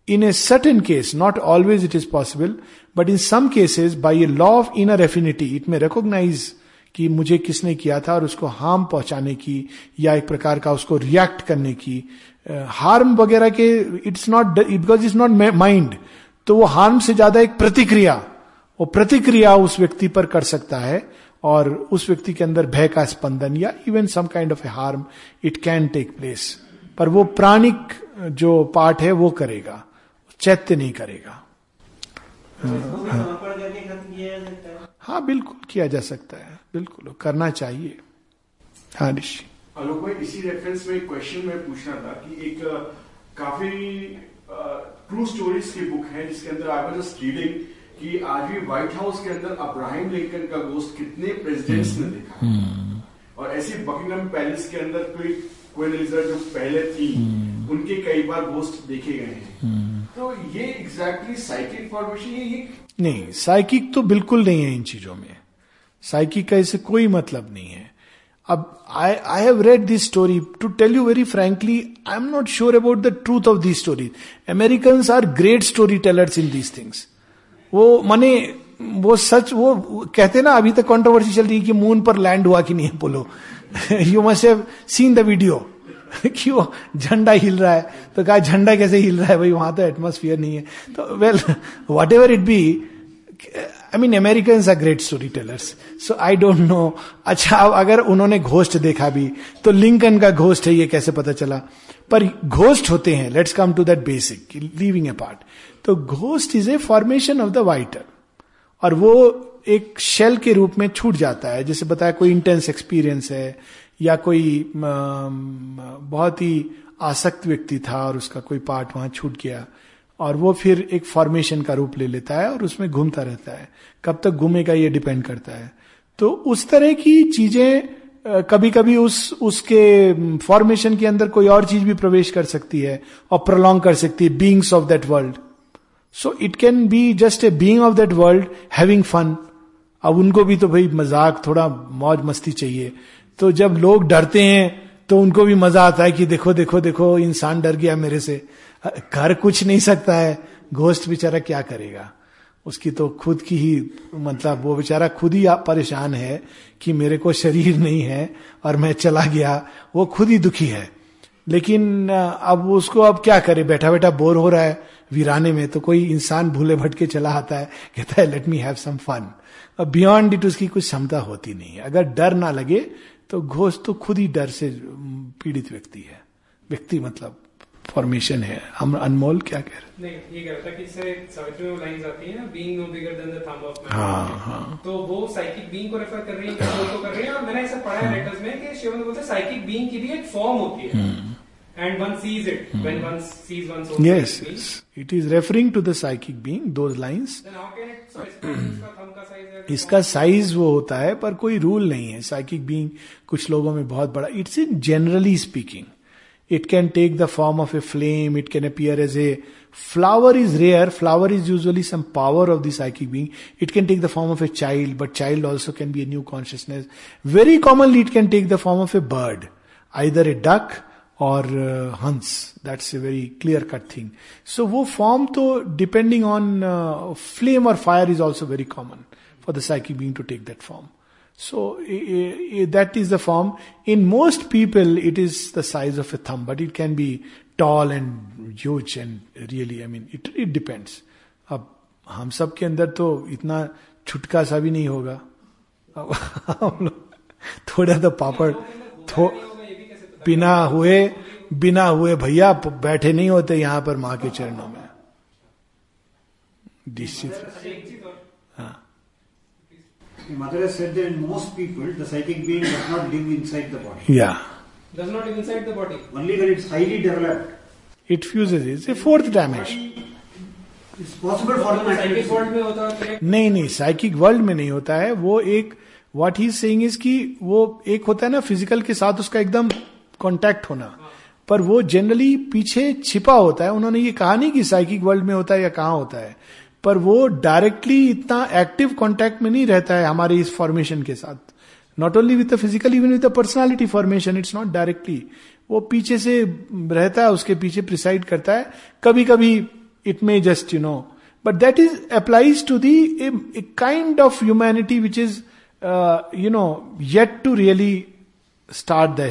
S1: In a certain case, not always it is possible, but in some cases, by a law of inner affinity, it may recognize कि मुझे किसने किया था और उसको हार्म पहुंचाने की या एक प्रकार का उसको रिएक्ट करने की हार्म वगैरह के it's not because it's not mind तो वो हार्म से ज्यादा एक प्रतिक्रिया वो प्रतिक्रिया उस व्यक्ति पर कर सकता है और उस व्यक्ति के अंदर भय का स्पंदन या even some kind of a harm it can take place पर वो प्राणिक जो पार्ट है वो करेगा चैत्य नहीं करेगा
S4: हाँ,
S1: हाँ बिल्कुल किया जा सकता है बिल्कुल करना चाहिए हाँ ऋषि आलोक
S4: भाई इसी रेफरेंस में क्वेश्चन में पूछना था कि एक काफी ट्रू स्टोरीज की बुक है जिसके अंदर आई वाज जस्ट रीडिंग कि आज भी व्हाइट हाउस के अंदर अब्राहिम लिंकन का गोस्ट कितने प्रेसिडेंट्स ने देखा हम्म। हम्म। और ऐसे बकिंगम पैलेस के अंदर कोई क्वेलिजर जो पहले थी हम्म। उनके कई बार गोस्ट देखे गए
S1: हैं
S4: तो ये एग्जैक्टली साइकिक फॉर्मेशन ये
S1: नहीं साइकिक तो बिल्कुल नहीं है इन चीजों में साइकिक का इससे कोई मतलब नहीं है अब I I have read this story to tell you very frankly I am not sure about the truth of this story American are great story tellers in these things वो माने वो सच वो कहते ना अभी तक कॉन्ट्रोवर्सी चल रही है कि मून पर लैंड हुआ कि नहीं बोलो you must have seen the video क्यों झंडा हिल रहा है तो कहा झंडा कैसे हिल रहा है भाई वहां तो एटमोस्फियर नहीं है तो well whatever it be I mean American are great story tellers so I don't know अच्छा अब अगर उन्होंने घोष्ट देखा भी तो लिंकन का घोष्ट है ये कैसे पता चला पर घोष्ट होते हैं let's come to that basic living a part तो ghost is a formation of the vital और वो एक शेल के रूप में छूट जाता है जैसे बताया कोई इंटेंस एक्सपीरियंस है या कोई बहुत ही आसक्त व्यक्ति था और उसका कोई पार्ट वहां छूट गया और वो फिर एक फॉर्मेशन का रूप ले लेता है और उसमें घूमता रहता है कब तक घूमेगा ये डिपेंड करता है तो उस तरह की चीजें कभी कभी उस उसके फॉर्मेशन के अंदर कोई और चीज भी प्रवेश कर सकती है और प्रोलॉन्ग कर सकती है beings of that world so it can be just a being of that world having fun अब उनको भी तो भाई मजाक थोड़ा मौज मस्ती चाहिए तो जब लोग डरते हैं तो उनको भी मजा आता है कि देखो देखो देखो इंसान डर गया मेरे से कर कुछ नहीं सकता है घोष्ट बेचारा क्या करेगा उसकी तो खुद की ही मतलब वो बेचारा खुद ही परेशान है कि मेरे को शरीर नहीं है और मैं चला गया वो खुद ही दुखी है लेकिन अब उसको अब क्या करे बैठा बैठा बोर हो रहा है वीराने में तो कोई इंसान भूले भटके चला आता है कहता है let me have some fun beyond it उसकी कुछ क्षमता होती नहीं है अगर डर ना लगे तो घोष तो खुद ही डर से पीड़ित व्यक्ति है व्यक्ति मतलब फॉर्मेशन है हम अनमोल क्या कह रहे हैं नहीं ये कह कि हाँ
S5: हाँ तो वो साइकिक बीइंग को रेफर कर रही है, कर रही है और मैंने ऐसा पढ़ा है लेटर्स में कि शिवन बोलते साइकिक बीइंग की भी एक फॉर्म होती है हम्म। and one sees it hmm. when one sees one's own yes, yes
S1: it is referring to the psychic being those lines इसका साइज वो होता है पर कोई रूल नहीं है साइकिक बीइंग कुछ लोगों में बहुत बड़ा it's in generally speaking it can take the form of a flame it can appear as a flower is rare flower is usually some power of the psychic being it can take the form of a child but child also can be a new consciousness very commonly it can take the form of a bird either a duck और हंस that's a very clear cut thing so वो फॉर्म तो डिपेंडिंग ऑन फ्लेम और fire is also very common for the psychic being to take that form So that is the form. In most people, it is the size of a thumb, but it can be tall and huge and really, I mean, it it depends. अब हम सब के अंदर तो इतना छुटका सा भी नहीं होगा थोड़ा तो पापड़ बिना हुए बिना हुए भैया बैठे नहीं होते यहां पर मां के चरणों में निश्चित
S6: it
S1: fuses is a fourth damage
S6: possible में
S1: नहीं नहीं साइकिक वर्ल्ड में नहीं होता है वो एक वॉट ही सेंग इज की वो एक होता है ना फिजिकल के साथ उसका एकदम कॉन्टैक्ट होना पर वो जनरली पीछे छिपा होता है उन्होंने ये कहा नहीं कि साइकिक वर्ल्ड में होता है या कहाँ होता है पर वो डायरेक्टली इतना एक्टिव कॉन्टेक्ट में नहीं रहता है हमारे इस फॉर्मेशन के साथ not only with the physical even with the formation it's not directly वो पीछे से रहता है उसके पीछे प्रिसाइड करता है कभी कभी it may just you know but that is applies to the a kind of humanity which is you know yet to really start the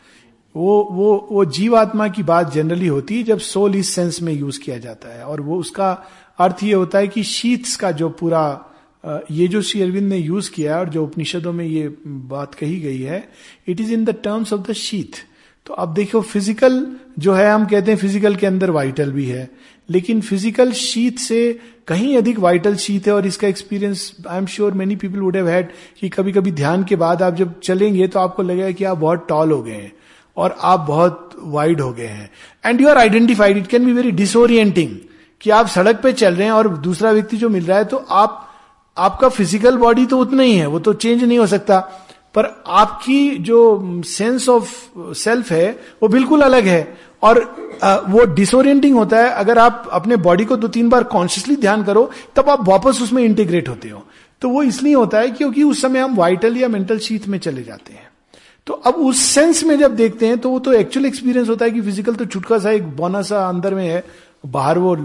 S1: वो वो वो जीवात्मा की बात जनरली होती है जब सोल इस सेंस में यूज किया जाता है और वो उसका अर्थ ये होता है कि शीत का जो पूरा ये जो श्री अरविंद ने यूज किया और जो उपनिषदों में ये बात कही गई है it is in the terms of the sheath तो अब देखो फिजिकल जो है हम कहते हैं फिजिकल के अंदर वाइटल भी है लेकिन फिजिकल शीत से कहीं अधिक वाइटल शीत है और इसका experience I am sure many people would have had कि कभी कभी ध्यान के बाद आप जब चलेंगे तो आपको लगेगा कि आप बहुत टॉल हो गए हैं और आप बहुत वाइड हो गए हैं and you are identified it can be very disorienting कि आप सड़क पे चल रहे हैं और दूसरा व्यक्ति जो मिल रहा है तो आप आपका फिजिकल बॉडी तो उतना ही है वो तो चेंज नहीं हो सकता पर आपकी जो सेंस ऑफ सेल्फ है वो बिल्कुल अलग है और वो डिसोरिएंटिंग होता है अगर आप अपने बॉडी को दो तीन बार कॉन्शियसली ध्यान करो तब आप वापस उसमें इंटीग्रेट होते हो तो वो इसलिए होता है क्योंकि उस समय हम वाइटल या मेंटल शीत में चले जाते हैं तो अब उस सेंस में जब देखते हैं तो वो तो एक्चुअल एक्सपीरियंस होता है कि फिजिकल तो छुटका सा एक बोना सा अंदर में है बाहर वो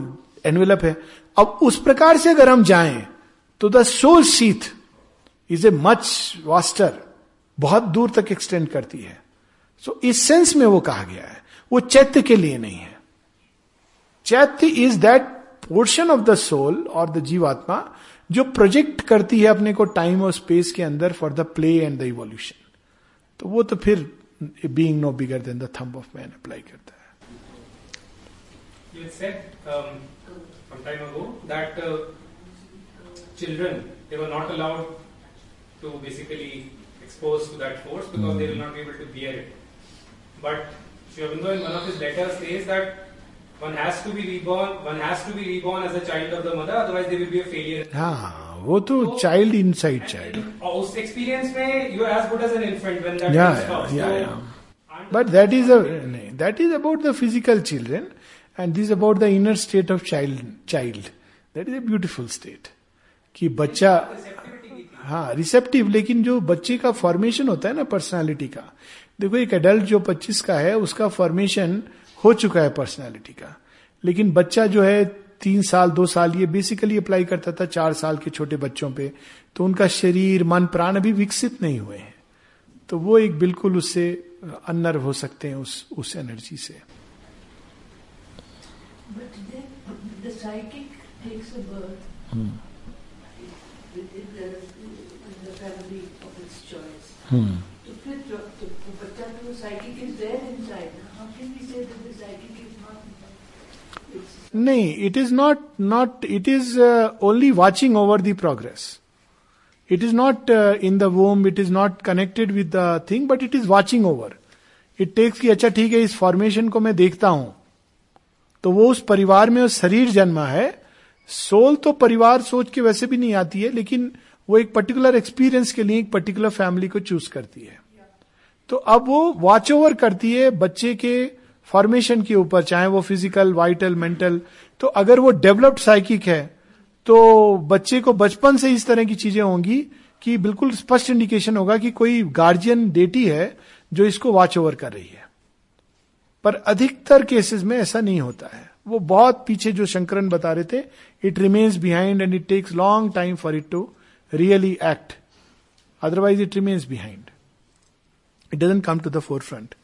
S1: एनवेलप है अब उस प्रकार से अगर हम जाए तो the soul sheath is a much vaster बहुत दूर तक एक्सटेंड करती है सो so, इस सेंस में वो कहा गया है वो चैत्य के लिए नहीं है चैत्य is that portion of the soul और द जीवात्मा जो प्रोजेक्ट करती है अपने को टाइम और स्पेस के अंदर for the play and the evolution तो वो तो फिर being no bigger than the thumb of man apply करता
S5: है You said um, some time ago that uh, children they were not allowed to basically exposed to that force because mm. they will not be able to bear it. But Shrivindo in one of his letters says that one has to be reborn one
S1: has to be reborn as a child of the mother otherwise there will be a failure हाँ वो तो चाइल्ड इन साइड चाइल्ड उस एक्सपीरियंस में you are as good as an infant when that या but that is a that is about the physical children and this about the inner state of child child that is a beautiful state कि बच्चा हाँ रिसेप्टिव लेकिन जो बच्चे का फॉर्मेशन होता है ना पर्सनालिटी का देखो एक एडल्ट जो 25 का है उसका फॉर्मेशन हो चुका है पर्सनैलिटी का लेकिन बच्चा जो है तीन साल दो साल ये बेसिकली अप्लाई करता था चार साल के छोटे बच्चों पे तो उनका शरीर मन प्राण अभी विकसित नहीं हुए हैं तो वो एक बिल्कुल उससे अनर्व हो सकते हैं उस उस एनर्जी से Hmm. नहीं it is not not it is only watching over the progress it is not in the womb it is not connected with the thing but it is watching over it takes की अच्छा ठीक है इस फॉर्मेशन को मैं देखता हूं तो वो उस परिवार में उस शरीर जन्मा है सोल तो परिवार सोच के वैसे भी नहीं आती है लेकिन वो एक पर्टिकुलर एक्सपीरियंस के लिए एक पर्टिकुलर फैमिली को चूज करती है तो अब वो वॉच ओवर करती है बच्चे के फॉर्मेशन के ऊपर चाहे वो फिजिकल वाइटल मेंटल तो अगर वो डेवलप्ड साइकिक है तो बच्चे को बचपन से इस तरह की चीजें होंगी कि बिल्कुल स्पष्ट इंडिकेशन होगा कि कोई गार्जियन डेटी है जो इसको वॉच ओवर कर रही है पर अधिकतर केसेस में ऐसा नहीं होता है वो बहुत पीछे जो शंकरन बता रहे थे it remains behind and it takes long time for it to really act otherwise it remains behind it doesn't come to the forefront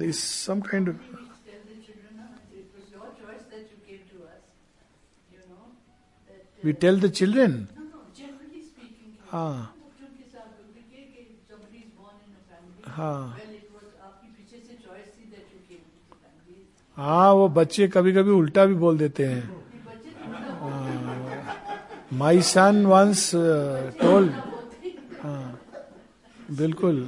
S1: There is
S7: some
S1: kind of. We tell the children.
S7: No, no, generally speaking.
S1: हाँ.
S7: हाँ.
S1: वो बच्चे कभी कभी उल्टा भी बोल देते हैं माई सन वंस टोल हाँ बिल्कुल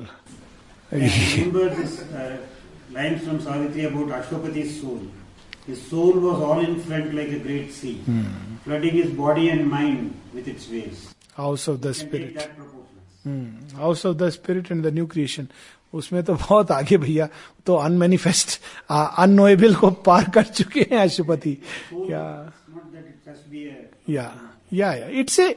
S6: lines from Savitri about Ashwapati's soul. His soul was all in front
S1: like a great sea, mm. flooding his body and mind with its waves. House of the you Spirit. House of the spirit and the new creation उसमें तो बहुत आगे भैया तो अनमेनिफेस्ट अनोएबल को पार कर चुके हैं अशुपति या या it's a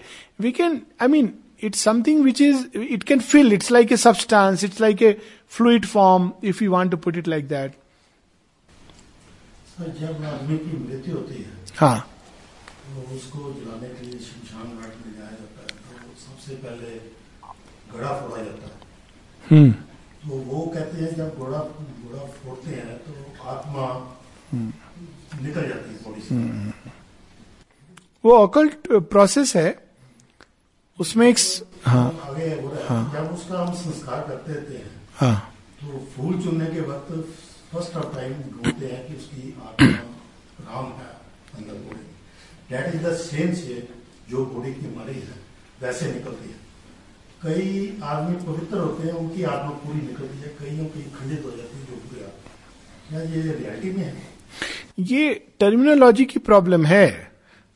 S1: we can I mean it's something which is, it can fill, it's like a substance, it's like a fluid form, if you want to put it like that. हाँ
S8: उसको जलाने के लिए शमशान घाट में जाया जाता है तो सबसे पहले घड़ा फोड़ा जाता है हम्म तो वो कहते हैं जब घोड़ा घोड़ा फोड़ते हैं तो आत्मा निकल जाती है बॉडी से
S1: वो अकल्ट प्रोसेस है उसमें एक हाँ हाँ उसका हम संस्कार करते रहते हैं हाँ तो फूल चुनने के वक्त फर्स्ट ऑफ टाइम ढूंढते हैं कि उसकी
S8: राम है अंदर body that is the same shape जो बॉडी की है वैसे निकलती है कई आदमी पवित्र होते हैं उनकी आत्मा पूरी निकलती है कईयों की खंडित हो जाती है जो पूरी क्या ये रियलिटी में है
S1: ये टर्मिनोलॉजी की प्रॉब्लम है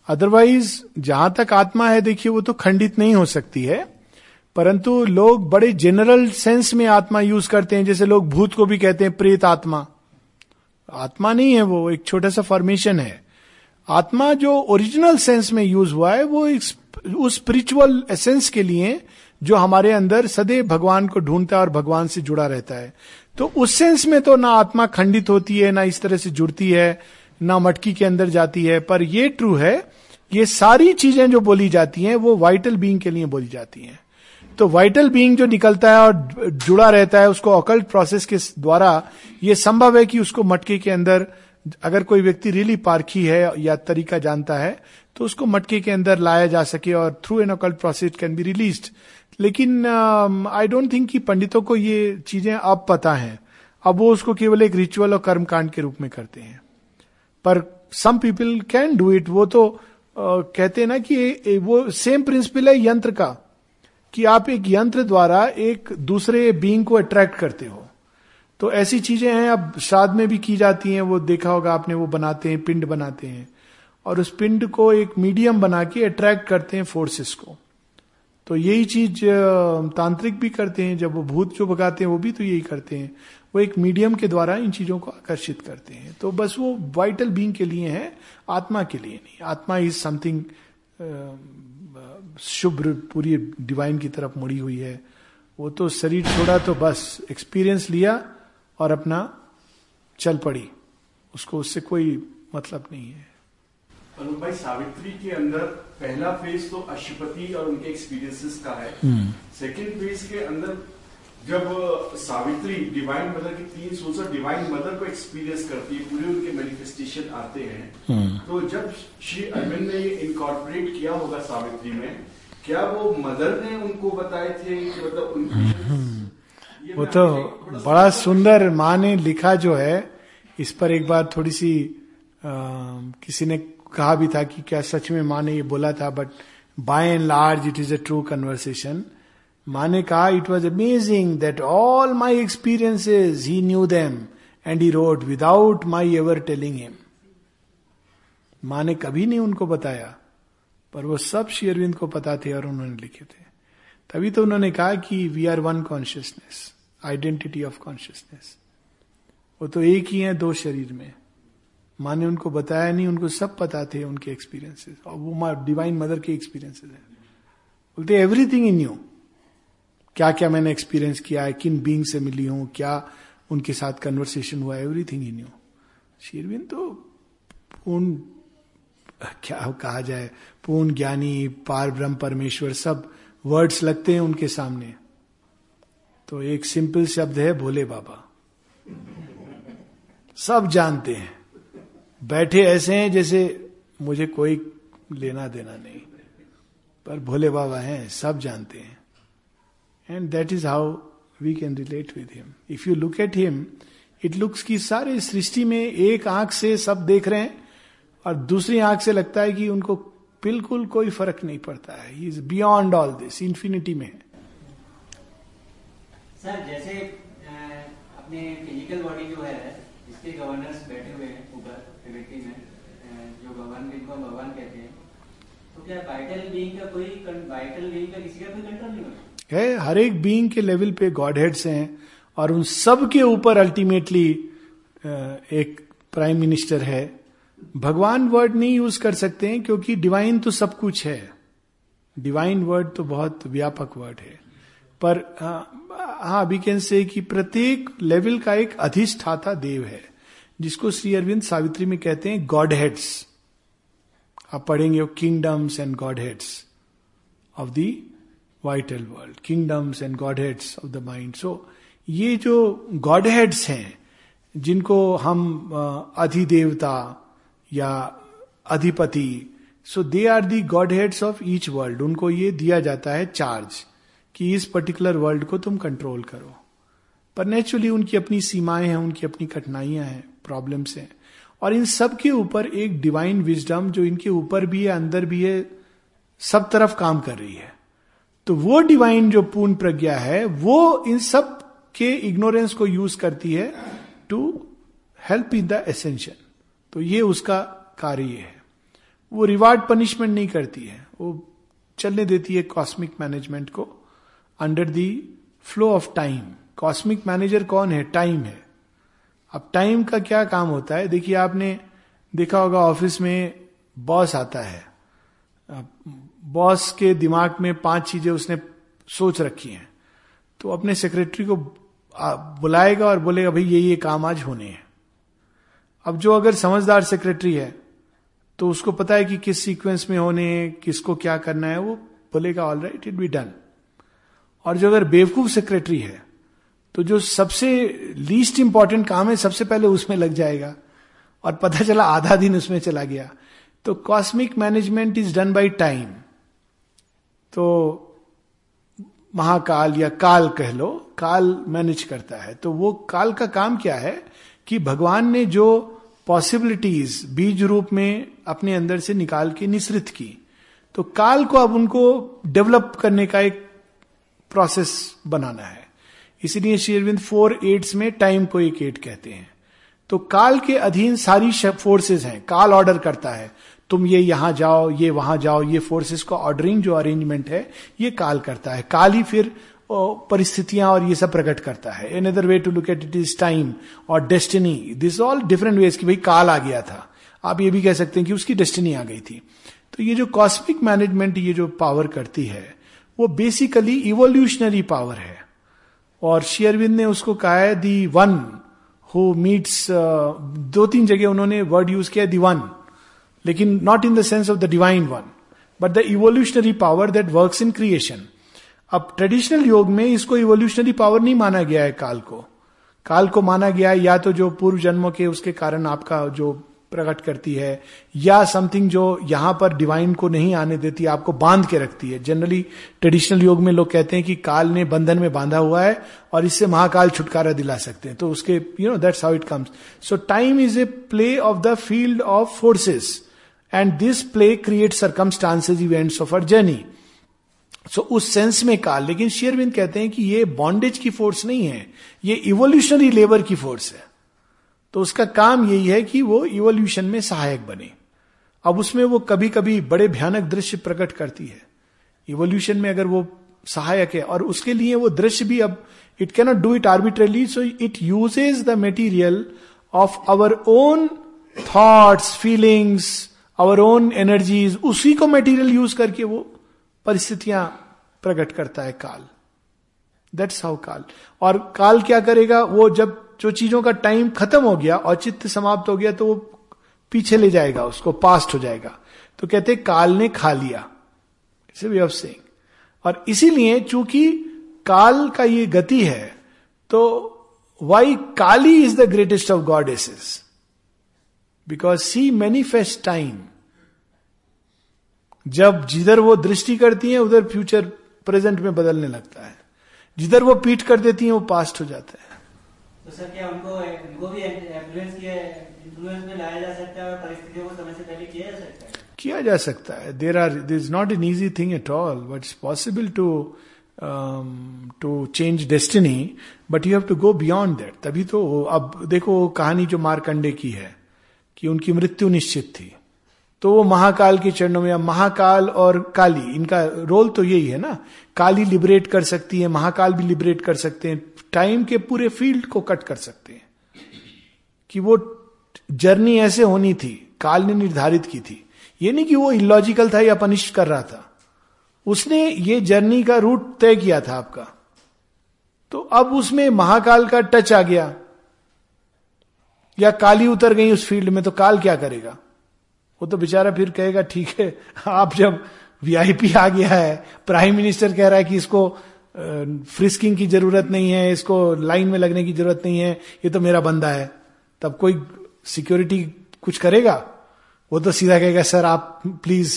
S1: अदरवाइज जहां तक आत्मा है देखिए वो तो खंडित नहीं हो सकती है परंतु लोग बड़े जनरल सेंस में आत्मा यूज करते हैं जैसे लोग भूत को भी कहते हैं प्रेत आत्मा आत्मा नहीं है वो एक छोटा सा फॉर्मेशन है आत्मा जो ओरिजिनल सेंस में यूज हुआ है वो उस स्पिरिचुअल एसेंस के लिए जो हमारे अंदर सदैव भगवान को ढूंढता है और भगवान से जुड़ा रहता है तो उस सेंस में तो ना आत्मा खंडित होती है ना इस तरह से जुड़ती है ना मटकी के अंदर जाती है पर ये ट्रू है ये सारी चीजें जो बोली जाती हैं वो वाइटल बीइंग के लिए बोली जाती हैं तो वाइटल बीइंग जो निकलता है और जुड़ा रहता है उसको अकल्ट प्रोसेस के द्वारा ये संभव है कि उसको मटके के अंदर अगर कोई व्यक्ति रियली पारखी है या तरीका जानता है तो उसको मटके के अंदर लाया जा सके और through an occult process can be release लेकिन आई डोंट थिंक कि पंडितों को ये चीजें अब पता हैं अब वो उसको केवल एक रिचुअल और कर्मकांड के रूप में करते हैं पर some people can do it वो तो कहते हैं ना कि ए, वो सेम प्रिंसिपल है यंत्र का कि आप एक यंत्र द्वारा एक दूसरे बींग को अट्रैक्ट करते हो तो ऐसी चीजें हैं अब श्राद्ध में भी की जाती हैं वो देखा होगा आपने वो बनाते हैं पिंड बनाते हैं और उस पिंड को एक मीडियम बना के अट्रैक्ट करते हैं फोर्सेस को तो यही चीज तांत्रिक भी करते हैं जब वो भूत जो भगाते हैं वो भी तो यही करते हैं वो एक मीडियम के द्वारा इन चीजों को आकर्षित करते हैं तो बस वो वाइटल बींग के लिए है आत्मा के लिए नहीं आत्मा इज समथिंग शुभ्र पूरी डिवाइन की तरफ मुड़ी हुई है वो तो शरीर छोड़ा तो बस एक्सपीरियंस लिया और अपना चल पड़ी उसको उससे कोई मतलब नहीं है
S4: अनुप भाई सावित्री के अंदर पहला फेज तो अशुपति और उनके एक्सपीरियंसेस का है सेकंड हम्म। फेज के अंदर जब सावित्री डिवाइन मदर की तीन सोच डिवाइन मदर को एक्सपीरियंस करती है
S1: पूरे उनके मैनिफेस्टेशन आते हैं हम्म। तो जब श्री अरविंद ने ये इनकॉर्पोरेट किया होगा सावित्री
S4: में क्या वो मदर ने उनको बताए थे कि मतलब उनकी
S1: हम्म। वो तो बड़ा सुंदर माँ ने लिखा जो है इस पर एक बार थोड़ी सी आ, किसी ने कहा भी था कि क्या सच में माँ ने ये बोला था but by and large it is a true conversation माँ ने कहा it was amazing that all my experiences he knew them and he wrote without my ever telling him माँ ने कभी नहीं उनको बताया पर वो सब श्री अरविंद को पता थे और उन्होंने लिखे थे तभी तो उन्होंने कहा कि we are one consciousness identity of consciousness वो तो एक ही है दो शरीर में माँ ने उनको बताया नहीं उनको सब पता थे उनके एक्सपीरियंसेस और वो माँ डिवाइन मदर के एक्सपीरियंसेस है बोलते एवरीथिंग इन यू क्या क्या मैंने एक्सपीरियंस किया है किन बींग से मिली हूं क्या उनके साथ कन्वर्सेशन हुआ एवरीथिंग इन यू शेरविन तो पूर्ण क्या कहा जाए पूर्ण ज्ञानी पार ब्रह्म परमेश्वर सब वर्ड्स लगते हैं उनके सामने तो एक सिंपल शब्द है भोले बाबा सब जानते हैं बैठे ऐसे हैं जैसे मुझे कोई लेना देना नहीं पर भोले बाबा हैं सब जानते हैं and that is how we can relate with him if you look at him it looks कि सारे सृष्टि में एक आंख से सब देख रहे हैं और दूसरी आंख से लगता है कि उनको बिल्कुल कोई फर्क नहीं पड़ता है is beyond all this infinity में सर जैसे अपने फिजिकल बॉडी जो है इसके गवर्नर्स बैठे हुए हैं ऊपर में जो भगवान जिनको भगवान कहते हैं तो क्या वाइटल बींग का कोई वाइटल बींग का किसी का कोई कंट्रोल नहीं होता है हर एक बीइंग के लेवल पे गॉड हेड्स हैं और उन सब के ऊपर अल्टीमेटली एक प्राइम मिनिस्टर है भगवान वर्ड नहीं यूज कर सकते हैं क्योंकि डिवाइन तो सब कुछ है डिवाइन वर्ड तो बहुत व्यापक वर्ड है पर हाँ वी कैन से कि प्रत्येक लेवल का एक अधिष्ठाता देव है जिसको श्री अरविंद सावित्री में कहते हैं गॉड हेड्स आप पढ़ेंगे kingdoms and God heads of the vital world kingdoms and God heads of the mind so ये जो गॉड हेड्स हैं जिनको हम अधिदेवता या अधिपति so they are the God heads of each world उनको ये दिया जाता है चार्ज कि इस पर्टिकुलर वर्ल्ड को तुम कंट्रोल करो पर नेचुरली उनकी अपनी सीमाएं हैं उनकी अपनी कठिनाइयां हैं प्रॉब्लम्स हैं और इन सब के ऊपर एक डिवाइन विजडम जो इनके ऊपर भी है अंदर भी है सब तरफ काम कर रही है तो वो डिवाइन जो पूर्ण प्रज्ञा है वो इन सब के इग्नोरेंस को यूज करती है to help in the ascension तो ये उसका कार्य है वो रिवार्ड पनिशमेंट नहीं करती है वो चलने देती है कॉस्मिक मैनेजमेंट को under the flow of time cosmic manager कौन है टाइम है अब टाइम का क्या काम होता है देखिए आपने देखा होगा ऑफिस में बॉस आता है बॉस के दिमाग में पांच चीजें उसने सोच रखी हैं तो अपने सेक्रेटरी को बुलाएगा और बोलेगा भाई ये ये काम आज होने हैं अब जो अगर समझदार सेक्रेटरी है तो उसको पता है कि किस सीक्वेंस में होने हैं किसको क्या करना है वो बोलेगा all right it be done और जो अगर बेवकूफ सेक्रेटरी है तो जो सबसे लीस्ट इंपॉर्टेंट काम है सबसे पहले उसमें लग जाएगा और पता चला आधा दिन उसमें चला गया तो cosmic management is done by time तो महाकाल या काल कह लो काल मैनेज करता है तो वो काल का काम क्या है कि भगवान ने जो पॉसिबिलिटीज बीज रूप में अपने अंदर से निकाल के निश्रित की तो काल को अब उनको डेवलप करने का एक प्रोसेस बनाना है इसीलिए श्री अरविंद फोर एड्स में टाइम को एक एड कहते हैं तो काल के अधीन सारी फोर्सेस हैं काल ऑर्डर करता है तुम ये यहां जाओ ये वहां जाओ ये फोर्सेस का ऑर्डरिंग जो अरेंजमेंट है ये काल करता है काल ही फिर परिस्थितियां और ये सब प्रकट करता है N other way to look at it is time और destiny this all different ways की भाई काल आ गया था आप ये भी कह सकते हैं कि उसकी डेस्टिनी आ गई थी तो ये जो कॉस्मिक मैनेजमेंट ये जो पावर करती है वो बेसिकली इवोल्यूशनरी पावर है और शेयरविंद ने उसको कहा है दी वन हु मीट्स दो तीन जगह उन्होंने वर्ड यूज किया दी वन लेकिन not in the sense of the divine one but the evolutionary power that work in creation अब ट्रेडिशनल योग में इसको इवोल्यूशनरी पावर नहीं माना गया है काल को काल को माना गया है या तो जो पूर्व जन्मों के उसके कारण आपका जो प्रकट करती है या समथिंग जो यहां पर डिवाइन को नहीं आने देती आपको बांध के रखती है जनरली ट्रेडिशनल योग में लोग कहते हैं कि काल ने बंधन में बांधा हुआ है और इससे महाकाल छुटकारा दिला सकते हैं तो उसके you know that's how it comes so time is a play of the field of forces and this play create circumstances events of our journey so उस सेंस में कहा लेकिन शेयरविंद कहते हैं कि ये बॉन्डेज की फोर्स नहीं है ये इवोल्यूशनरी लेबर की फोर्स है तो उसका काम यही है कि वो इवोल्यूशन में सहायक बने अब उसमें वो कभी कभी बड़े भयानक दृश्य प्रकट करती है इवोल्यूशन में अगर वो सहायक है और उसके लिए वो दृश्य भी अब it not do it arbitrarily so it uses the material of our own thoughts feelings our own energies उसी को मेटीरियल यूज करके वो परिस्थितियां प्रकट करता है काल दैट्स हाउ काल और काल क्या करेगा वो जब जो चीजों का टाइम खत्म हो गया और चित्त समाप्त हो गया तो वो पीछे ले जाएगा उसको पास्ट हो जाएगा तो कहते काल ने खा लिया इट्स वे ऑफ सेइंग और इसीलिए चूंकि काल का ये गति है तो why Kali is the greatest of goddesses because she manifest time जब जिधर वो दृष्टि करती है उधर फ्यूचर प्रेजेंट में बदलने लगता है जिधर वो पीठ कर देती है वो पास्ट हो जाता
S5: है तो सर क्या उनको उनको भी इन्फ्लुएंस
S1: में लाया जा सकता है और परिस्थितियों को समय से पहले किया जा सकता है किया जा सकता है there are this is not an easy thing at all but it's possible to to change destiny but you have to go beyond that तभी तो अब देखो कहानी जो मारकंडे की है कि उनकी मृत्यु निश्चित थी तो वो महाकाल के चरणों में महाकाल और काली इनका रोल तो यही है ना काली लिबरेट कर सकती है महाकाल भी लिबरेट कर सकते हैं टाइम के पूरे फील्ड को कट कर सकते हैं कि वो जर्नी ऐसे होनी थी काल ने निर्धारित की थी ये नहीं कि वो इलॉजिकल था या पनिश कर रहा था उसने ये जर्नी का रूट तय किया था आपका तो अब उसमें महाकाल का टच आ गया या काली उतर गई उस फील्ड में तो काल क्या करेगा वो तो बेचारा फिर कहेगा ठीक है आप जब वीआईपी आ गया है प्राइम मिनिस्टर कह रहा है कि इसको फ्रिस्किंग की जरूरत नहीं है इसको लाइन में लगने की जरूरत नहीं है ये तो मेरा बंदा है तब कोई सिक्योरिटी कुछ करेगा वो तो सीधा कहेगा सर आप प्लीज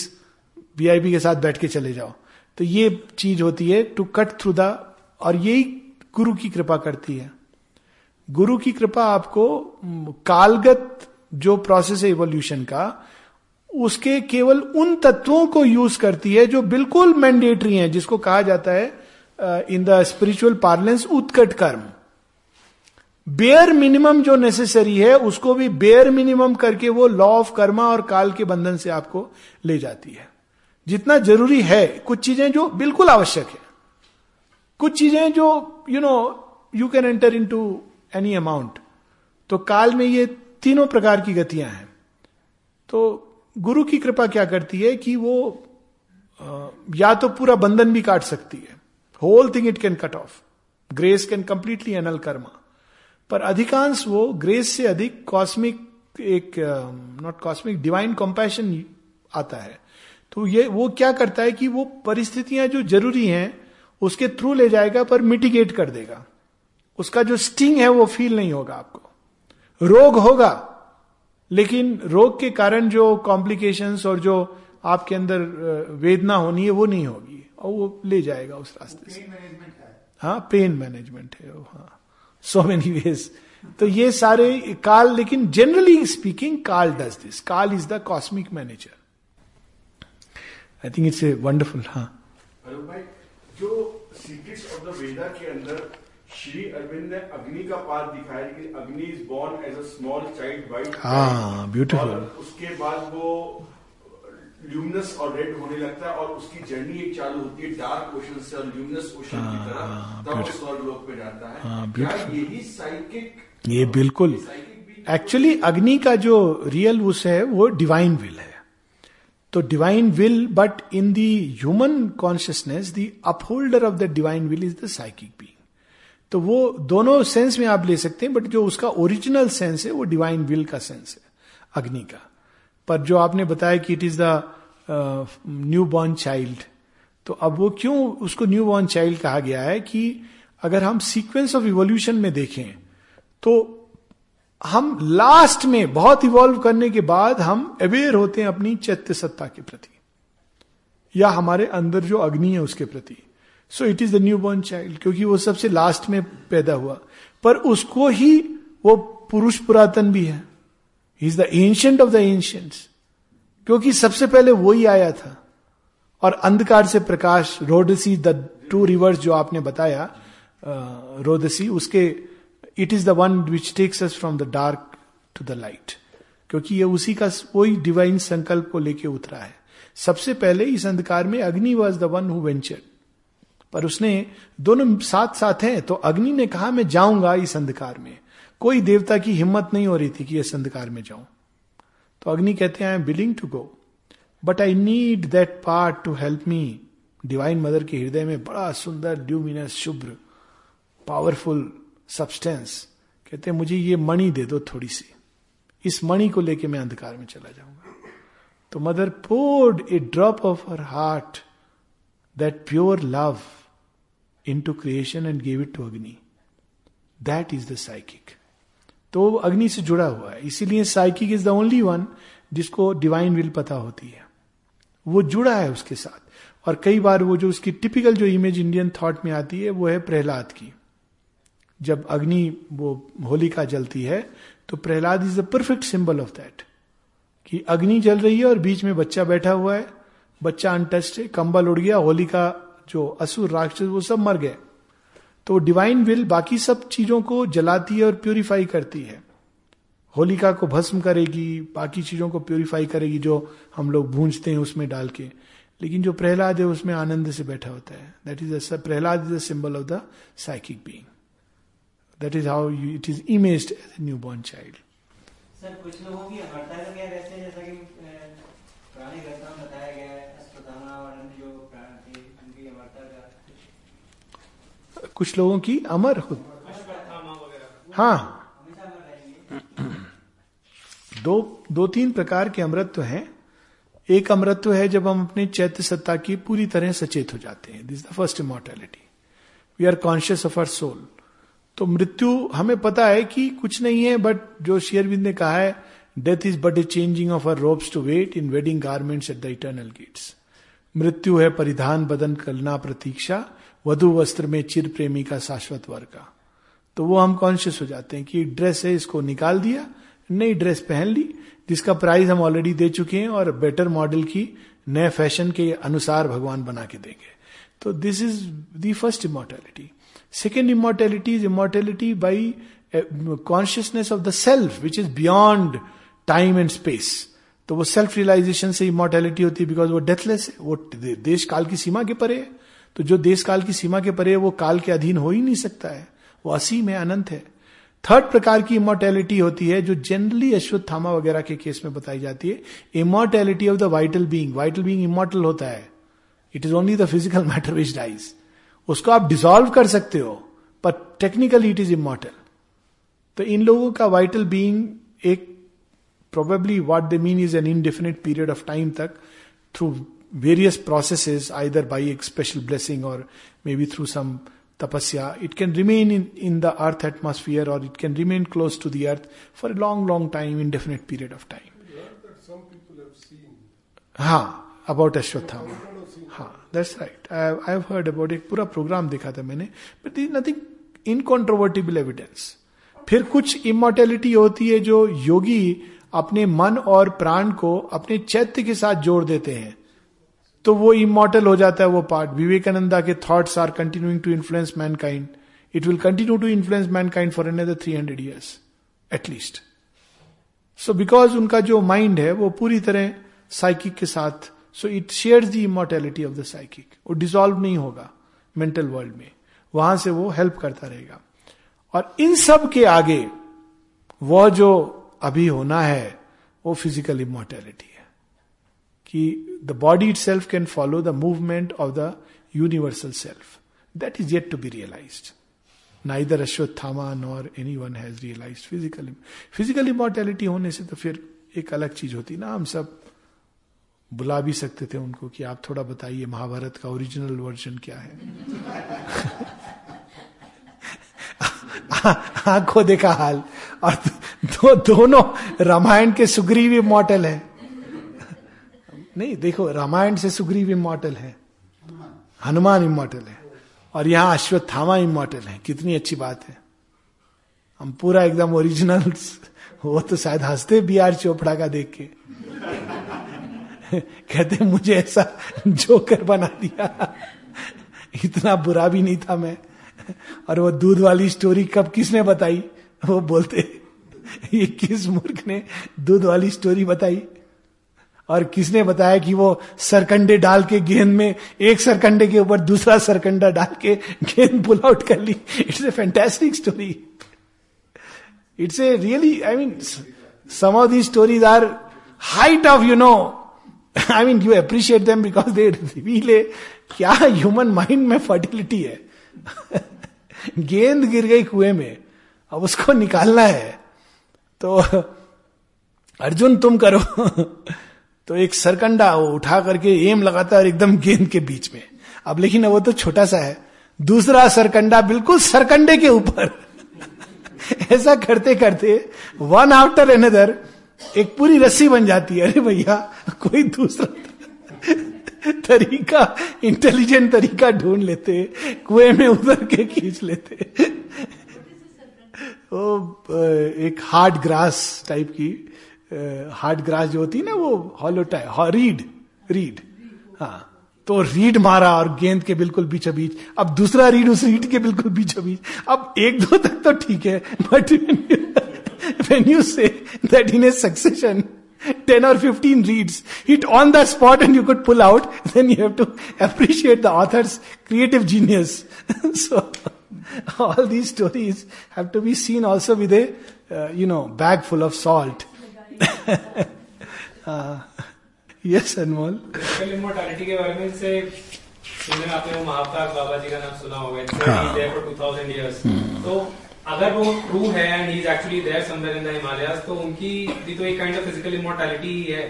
S1: वीआईपी के साथ बैठ के चले जाओ तो ये चीज होती है टू कट थ्रू द और यही गुरु की कृपा करती है गुरु की कृपा आपको कालगत जो प्रोसेस है इवोल्यूशन का उसके केवल उन तत्वों को यूज करती है जो बिल्कुल मैंडेटरी हैं जिसको कहा जाता है इन द स्पिरिचुअल पार्लेंस उत्कट कर्म बेयर मिनिमम जो नेसेसरी है उसको भी बेयर मिनिमम करके वो लॉ ऑफ कर्मा और काल के बंधन से आपको ले जाती है जितना जरूरी है कुछ चीजें जो बिल्कुल आवश्यक है कुछ चीजें जो you know you can enter into any amount तो काल में ये तीनों प्रकार की गतियां हैं तो गुरु की कृपा क्या करती है कि वो या तो पूरा बंधन भी काट सकती है whole thing it can cut off grace can completely annul karma पर अधिकांश वो ग्रेस से अधिक कॉस्मिक एक नॉट कॉस्मिक डिवाइन कॉम्पैशन आता है तो ये वो क्या करता है कि वो परिस्थितियां जो जरूरी हैं उसके थ्रू ले जाएगा पर मिटिगेट कर देगा उसका जो स्टिंग है वो फील नहीं होगा आपको रोग होगा लेकिन रोग के कारण जो कॉम्प्लिकेशंस और जो आपके अंदर वेदना होनी है वो नहीं होगी और वो ले जाएगा उस रास्ते से हाँ पेन मैनेजमेंट है हाँ सो मेनी वेज तो ये सारे काल लेकिन जनरली स्पीकिंग काल डज दिस काल is the cosmic manager I think it's a wonderful हाँ जो सीक्रेट्स
S4: ऑफ द वेदा के अंदर श्री अरविंद ने अग्नि का पाठ दिखाया कि Agni is born as a small child white हाँ ब्यूटीफुल उसके बाद वो ल्यूमिनस और रेड होने लगता है और उसकी जर्नी एक चालू होती है डार्क ओशन से और ल्यूमिनस ओशन की हाँ, तरह हाँ, तब लोक पे जाता है आ, हाँ, क्या यही साइकिक
S1: ये बिल्कुल एक्चुअली अग्नि का जो रियल उस है वो डिवाइन विल है तो divine will but in the human consciousness the upholder of the divine will is the psychic being तो वो दोनों सेंस में आप ले सकते हैं बट जो उसका ओरिजिनल सेंस है वो डिवाइन विल का सेंस है अग्नि का पर जो आपने बताया कि it is the new born child तो अब वो क्यों उसको न्यू बॉर्न चाइल्ड कहा गया है कि अगर हम सीक्वेंस ऑफ इवोल्यूशन में देखें तो हम लास्ट में बहुत इवॉल्व करने के बाद हम अवेयर होते हैं अपनी चैत्य सत्ता के प्रति या हमारे अंदर जो अग्नि है उसके प्रति so it is the new born child क्योंकि वो सबसे लास्ट में पैदा हुआ पर उसको ही वो पुरुष पुरातन भी है is the ancient of the ancient क्योंकि सबसे पहले वो ही आया था और अंधकार से प्रकाश रोडसी द टू रिवर्स जो आपने बताया uh, रोदसी उसके it is the one which takes us from the dark to the light क्योंकि ये उसी का वही डिवाइन संकल्प को लेके उतरा है सबसे पहले इस अंधकार में Agni was the one who ventured पर उसने दोनों साथ साथ हैं तो अग्नि ने कहा मैं जाऊंगा इस अंधकार में कोई देवता की हिम्मत नहीं हो रही थी कि इस अंधकार में जाऊं तो अग्नि कहते हैं I am willing to go but I need that part to help me divine mother के हृदय में बड़ा सुंदर ड्यूमिनस शुभ्र पावरफुल सब्सटेंस कहते हैं मुझे ये मणि दे दो थोड़ी सी इस मणि को लेके मैं अंधकार में चला जाऊंगा तो mother poured a drop of her heart that pure love into creation and gave it to Agni. That is the psychic. तो अग्नि से जुड़ा हुआ है इसीलिए psychic is the only one जिसको डिवाइन विल पता होती है वो जुड़ा है उसके साथ और कई बार वो जो उसकी टिपिकल जो इमेज इंडियन थॉट में आती है वो है प्रहलाद की जब अग्नि वो होलिका जलती है तो Prahlad is the perfect symbol of that कि अग्नि जल रही है और बीच में बच्चा बैठा हुआ है बच्चा अनटस्ट है कंबल उड़ गया होलिका जो असुर राक्षस वो सब मर गए तो डिवाइन विल बाकी सब चीजों को जलाती है और प्योरीफाई करती है होलिका को भस्म करेगी बाकी चीजों को प्योरीफाई करेगी जो हम लोग भूंजते हैं उसमें डाल के लेकिन जो प्रहलाद है उसमें आनंद से बैठा होता है that is Prahlad is a symbol of the psychic being that is how it is image as a new born child sir कुछ लोगों की हड़ताल वगैरह जैसा कि कुछ लोगों की अमर हो हाँ दो दो तीन प्रकार के अमृत्व हैं एक अमृत्व है जब हम अपने चैत्य सत्ता की पूरी तरह सचेत हो जाते हैं this the first immortality we are conscious of our soul तो मृत्यु हमें पता है कि कुछ नहीं है बट जो शेयरविंद ने कहा है death is but a changing of our robes to wait in wedding garments at the eternal gates मृत्यु है परिधान बदन कलना प्रतीक्षा वधु वस्त्र में चिर प्रेमी का शाश्वत वर का तो वो हम कॉन्शियस हो जाते हैं कि ड्रेस है इसको निकाल दिया नई ड्रेस पहन ली जिसका प्राइस हम ऑलरेडी दे चुके हैं और बेटर मॉडल की नए फैशन के अनुसार भगवान बना के देंगे तो this is the first immortality second immortality is immortality by consciousness of the self which is beyond time and space तो वो सेल्फ रियलाइजेशन से इमोर्टेलिटी होती है बिकॉज वो डेथलेस है वो देश काल की सीमा के परे है तो जो देश काल की सीमा के परे वो काल के अधीन हो ही नहीं सकता है वो असीम है अनंत है थर्ड प्रकार की इमोर्टेलिटी होती है जो जनरली अश्वत्थामा वगैरह के केस में बताई जाती है immortality of the vital being vital being immortal होता है it is only the physical matter which dies उसको आप डिसॉल्व कर सकते हो पर टेक्निकली इट इज इमोर्टल तो इन लोगों का वाइटल बींग एक probably what they mean is an indefinite period of time तक through various processes, either by a special blessing or maybe through some tapasya. It can remain in, in the earth atmosphere or it can remain close to the earth for a long, long time, indefinite period of time. ha huh, about ashwatthama ha huh, that's right i have, I have heard about it pura program programme tha maine but there is nothing incontrovertible evidence फिर कुछ इमोटेलिटी होती है जो योगी अपने मन और प्राण को अपने चैत्य के साथ जोड़ देते हैं तो वो इमोटल हो जाता है वो पार्ट विवेकानंदा के thoughts are continuing to influence mankind it will continue to influence mankind for another three hundred years at least so because उनका जो माइंड है वो पूरी तरह साइकिक के साथ so it share the immortality of the psychic वो डिजोल्व नहीं होगा मेंटल वर्ल्ड में वहां से वो हेल्प करता रहेगा और इन सब के आगे वह जो अभी होना है वो फिजिकल इमोर्टेलिटी कि the body itself can follow the movement of the universal self that is yet to be realise ना इधर Ashwatthama nor anyone has realise physical physical immortality होने से तो फिर एक अलग चीज होती ना हम सब बुला भी सकते थे उनको कि आप थोड़ा बताइए महाभारत का ओरिजिनल वर्जन क्या है आंखों देखा हाल और दो, दोनों रामायण के सुग्रीव इमोटल है नहीं देखो रामायण से सुग्रीव इमोटल है हनुमान इमोटल है और यहाँ अश्वत्थामा इमोटल है कितनी अच्छी बात है हम पूरा एकदम ओरिजिनल वो तो शायद हंसते बी आर चोपड़ा का देख के कहते मुझे ऐसा जोकर बना दिया इतना बुरा भी नहीं था मैं और वो दूध वाली स्टोरी कब किसने बताई वो बोलते ये किस मूर्ख ने दूध वाली स्टोरी बताई और किसने बताया कि वो सरकंडे डाल के गेंद में एक सरकंडे के ऊपर दूसरा सरकंडा डाल के गेंद पुल आउट कर ली it's a fantastic story it's a really I mean some of the stories are height of you know I mean you appreciate them because they reveal a क्या ह्यूमन माइंड में फर्टिलिटी है गेंद गिर गई कुएं में अब उसको निकालना है तो अर्जुन तुम करो तो एक सरकंडा वो उठा करके एम लगाता है और एकदम गेंद के बीच में अब लेकिन वो तो छोटा सा है दूसरा सरकंडा बिल्कुल सरकंडे के ऊपर ऐसा करते करते वन आफ्टर एनदर एक पूरी रस्सी बन जाती है अरे भैया कोई दूसरा तरीका इंटेलिजेंट तरीका ढूंढ लेते कुएं में उतर के खींच लेते वो एक हार्ड ग्रास टाइप की हार्ड ग्रास जो होती है ना वो हॉलोटा रीड रीड हाँ तो रीड मारा और गेंद के बिल्कुल बीच बीच अब दूसरा रीड उस रीड के बिल्कुल बीच बीच अब एक दो तक तो ठीक है but when you say that in a succession ten और fifteen reads it on the spot and you could pull out then you have to appreciate the author's creative genius so all these stories have to be seen also with a you know bag full of salt yes Anmol के बारे में से सुने आपने वो बाबा जी का नाम सुना होगा इट्स फॉर 2000 इयर्स तो अगर वो ट्रू है and he is actually there somewhere in the Himalayas तो उनकी भी तो एक काइंड ऑफ फिजिकल इमोर्टैलिटी ही है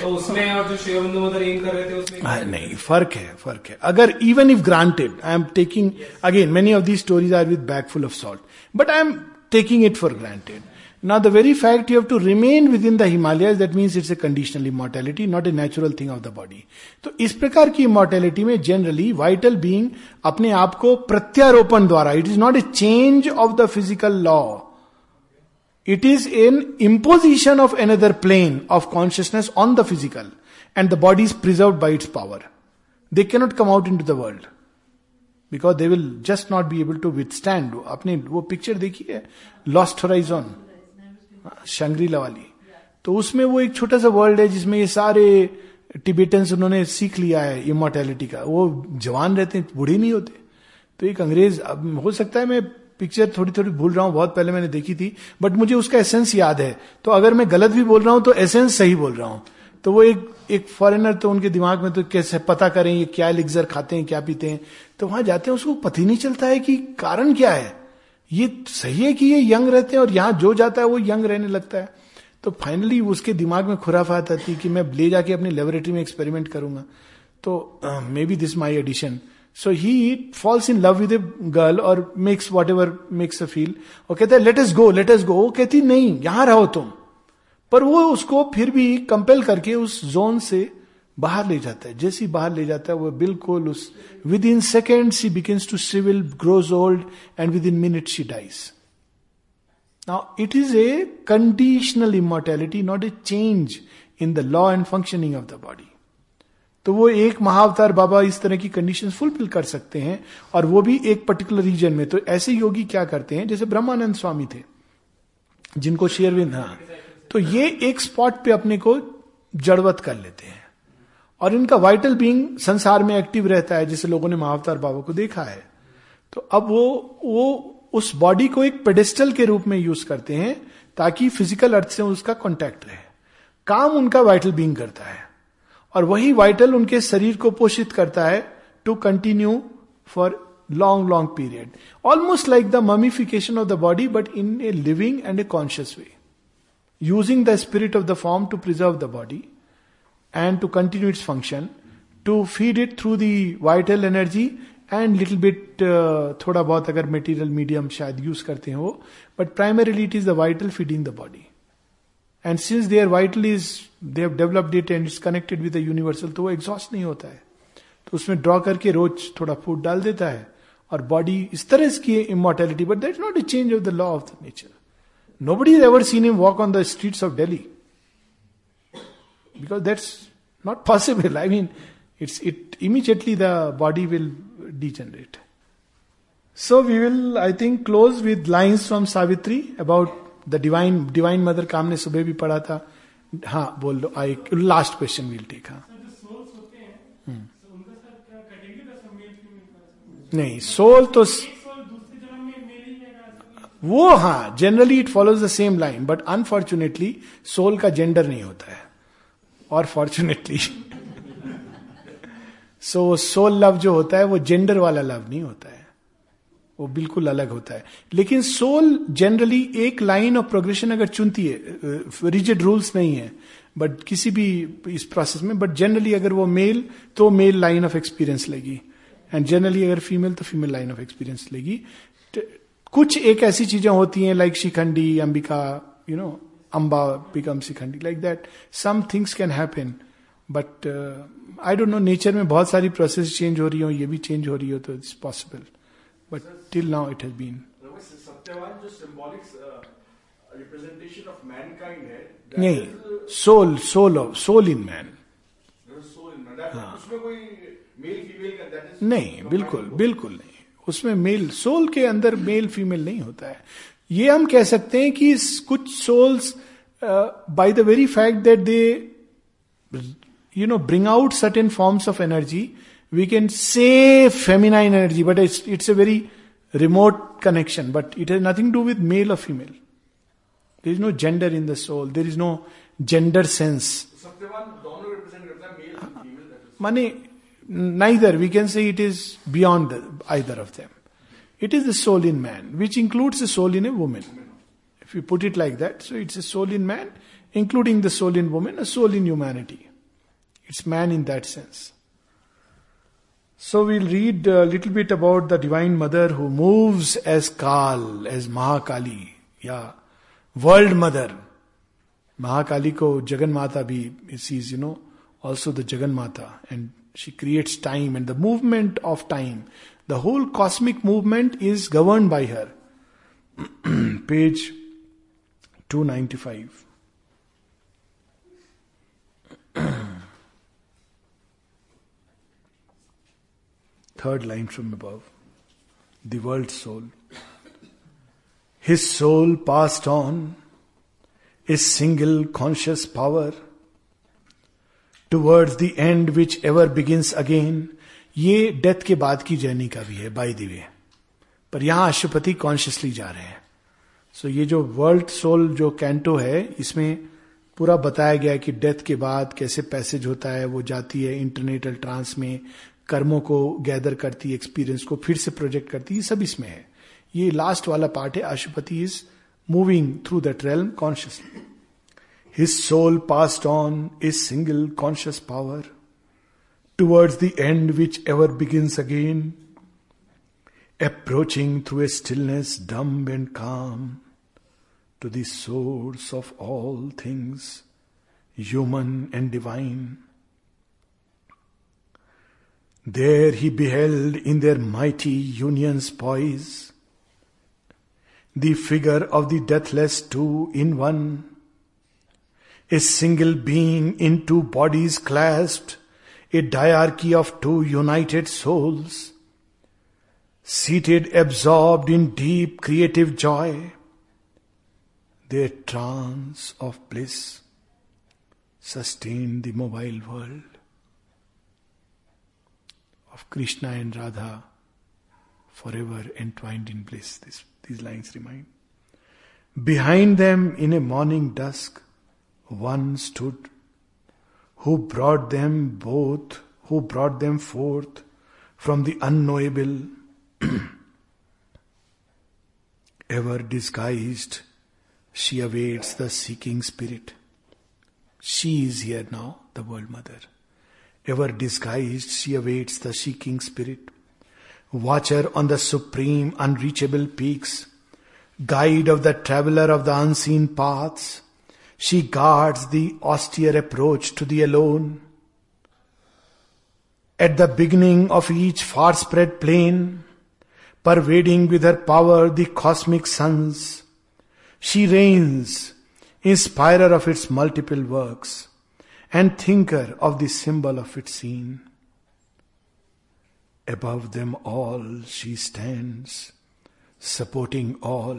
S1: तो उसमें और जो मदर एम कर रहे थे उसमें हाँ, नहीं फर्क है फर्क है अगर even if granted I am taking again many of these stories are with bag full of salt but I am taking it for granted Now, the very fact you have to remain within the Himalayas, that means it's a conditional immortality, not a natural thing of the body तो इस प्रकार की इमोर्टेलिटी में जनरली वाइटल बीइंग अपने आप को प्रत्यारोपण द्वारा it is not a change of the physical law it is an imposition of another plane of consciousness on the physical and the body is preserve by its power they cannot come out into the world because they will just not be able to withstand अपने वो पिक्चर देखिए लॉस्ट होराइजॉन शंग्रीला वाली तो उसमें वो एक छोटा सा वर्ल्ड है जिसमें ये सारे टिबेटन्स उन्होंने सीख लिया है इमोर्टेलिटी का वो जवान रहते हैं बूढ़े नहीं होते तो एक अंग्रेज अब हो सकता है मैं पिक्चर थोड़ी थोड़ी भूल रहा हूँ बहुत पहले मैंने देखी थी बट मुझे उसका एसेंस याद है तो अगर मैं गलत भी बोल रहा हूँ तो एसेंस सही बोल रहा हूँ तो वो एक एक फॉरेनर तो उनके दिमाग में तो कैसे पता करें ये क्या लिग्जर खाते हैं क्या पीते हैं तो वहां जाते हैं उसको पता ही नहीं चलता है कि कारण क्या है ये सही है कि ये यंग रहते हैं और यहां जो जाता है वो यंग रहने लगता है तो फाइनली उसके दिमाग में खुराफात आती कि मैं ले जाके अपनी लेबोरेटरी में एक्सपेरिमेंट करूंगा तो maybe this my addition so he falls in love with a girl और makes whatever makes a feel और कहता है लेटेस्ट गो लेटेस्ट गो वो कहती नहीं यहां रहो तुम पर वो उसको फिर भी कंपेल करके उस जोन से बाहर ले जाता है जैसे ही बाहर ले जाता है वह बिल्कुल उस within second she begin to shrivel grows old and within minute she dies now it is a conditional immortality not a change in the law and functioning of the body तो वो एक महाअवतार बाबा इस तरह की कंडीशन फुलफिल कर सकते हैं और वो भी एक पर्टिकुलर रीजन में तो ऐसे योगी क्या करते हैं जैसे ब्रह्मानंद स्वामी थे जिनको शेयरविंद हाँ तो ये एक स्पॉट पे अपने को जड़वत कर लेते हैं और इनका वाइटल बींग संसार में एक्टिव रहता है जिसे लोगों ने महावतार बाबा को देखा है तो अब वो वो उस बॉडी को एक पेडेस्टल के रूप में यूज करते हैं ताकि फिजिकल अर्थ से उसका कॉन्टेक्ट रहे काम उनका वाइटल बींग करता है और वही वाइटल उनके शरीर को पोषित करता है to continue for long long period almost like the mummification of the body but in a living and a conscious way using the spirit of the form to preserve the body and to continue its function to feed it through the vital energy and little bit uh, thoda bahut agar material medium shayad use karte hain wo but primarily it is the vital feeding the body and since their vital is they have developed it and it's connected with the universal to exhaust nahi hota hai to usme draw karke roz thoda food dal deta hai और बॉडी इस तरह इसकी immortality but that not a change of the law of the nature nobody is ever seen him walk on the streets because that's not possible. I mean, it's it immediately the body will degenerate. So we will, I think, close with lines from Savitri about the divine divine mother काम ने सुबह भी पढ़ा था हाँ बोल दो I last question will take हाँ नहीं सोल तो वो हाँ generally it follows the same line but unfortunately soul का जेंडर नहीं होता है और फॉर्चुनेटली सो सोल लव जो होता है वो जेंडर वाला लव नहीं होता है वो बिल्कुल अलग होता है लेकिन सोल जनरली एक लाइन ऑफ प्रोग्रेशन अगर चुनती है रिजिड रूल्स नहीं है बट किसी भी इस प्रोसेस में बट जनरली अगर वो मेल तो मेल लाइन ऑफ एक्सपीरियंस लेगी एंड जनरली अगर फीमेल तो फीमेल लाइन ऑफ एक्सपीरियंस लेगी कुछ एक ऐसी चीजें होती हैं like Shikhandi Ambika you know Amba becomes Shikhandi, like that. Some things can happen. But I don't know nature में बहुत सारी प्रोसेस चेंज हो रही हो ये भी चेंज हो रही हो तो it's possible but till now it has been नहीं soul soul of soul in man नहीं बिल्कुल बिल्कुल नहीं उसमें मेल सोल के अंदर मेल फीमेल नहीं होता है ये हम कह सकते हैं कि कुछ souls by the very fact that they you know bring out certain forms of energy we can say feminine energy but it's it's a very remote connection but it has nothing to with male और female there is no gender in the soul there is no gender sense माने neither we can say it is beyond either of them It is the soul in man, which includes the soul in a woman. If you put it like that, so it's a soul in man, including the soul in woman, a soul in humanity. It's man in that sense. So we'll read a little bit about the Divine Mother who moves as Kal, as Mahakali, yeah, World Mother. Mahakali ko Jagan Mata bhi, sees, you know, also the Jagan Mata. And she creates time and the movement of time. The whole cosmic movement is governed by her. Page 295. Third line from above. The world soul. His soul passed on, a single conscious power, towards the end which ever begins again ये डेथ के बाद की जर्नी का भी है बाई दिवे पर यहां अशुपति कॉन्शियसली जा रहे हैं सो so, ये जो वर्ल्ड सोल जो कैंटो है इसमें पूरा बताया गया है कि डेथ के बाद कैसे पैसेज होता है वो जाती है इंटरनेटल ट्रांस में कर्मों को गैदर करती है एक्सपीरियंस को फिर से प्रोजेक्ट करती है सब इसमें है ये लास्ट वाला पार्ट है अशुपति is moving through that trail consciously his soul passed on is single conscious power towards the end which ever begins again, approaching through a stillness dumb and calm to the source of all things, human and divine. There he beheld in their mighty union's poise the figure of the deathless two in one, a single being in two bodies clasped a diarchy of two united souls, seated absorbed in deep creative joy, their trance of bliss sustained the mobile world of Krishna and Radha forever entwined in bliss. This, these lines remind. Behind them, in a morning dusk, one stood who brought them both, who brought them forth from the unknowable, ever disguised, she awaits the seeking spirit. She is here now, the World Mother. Ever disguised, she awaits the seeking spirit. Watcher on the supreme, unreachable peaks, guide of the traveler of the unseen paths she guards the austere approach to the alone. At the beginning of each far spread plain, pervading with her power the cosmic suns, she reigns, inspirer of its multiple works, and thinker of the symbol of its scene. Above them all she stands, supporting all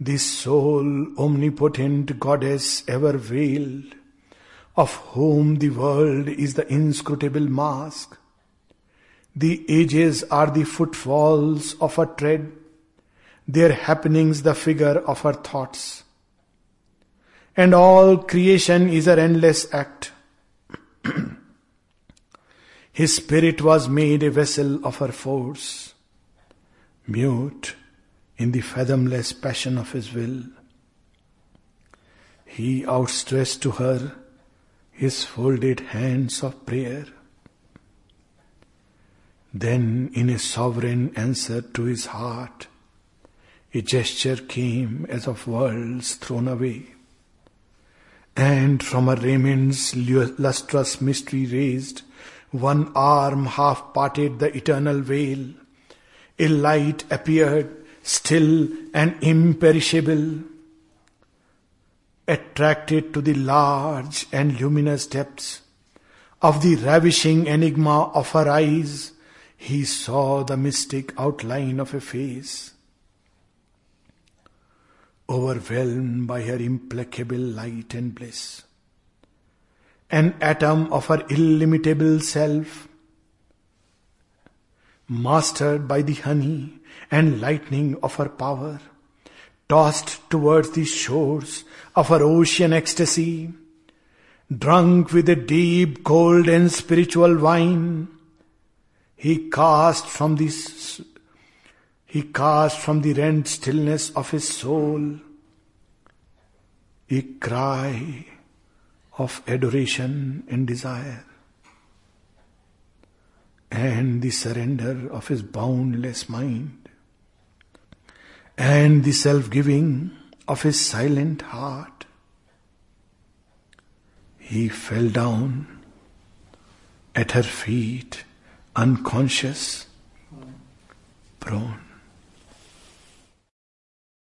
S1: this sole omnipotent goddess ever veiled, of whom the world is the inscrutable mask. The ages are the footfalls of her tread, their happenings the figure of her thoughts. And all creation is her endless act. His spirit was made a vessel of her force. Mute, in the fathomless passion of his will. He outstretched to her his folded hands of prayer. Then, in a sovereign answer to his heart, a gesture came as of worlds thrown away. And from her raiment's lustrous mystery raised, one arm half parted the eternal veil. A light appeared still and imperishable, attracted to the large and luminous depths of the ravishing enigma of her eyes, he saw the mystic outline of a face. Overwhelmed by her implacable light and bliss, an atom of her illimitable self, mastered by the honey, and lightning of her power, tossed towards the shores of her ocean ecstasy, drunk with a deep, cold, and spiritual wine, he cast from the he cast from the rent stillness of his soul a cry of adoration and desire and the surrender of his boundless mind and the self giving of his silent heart. He fell down at her feet, unconscious, prone.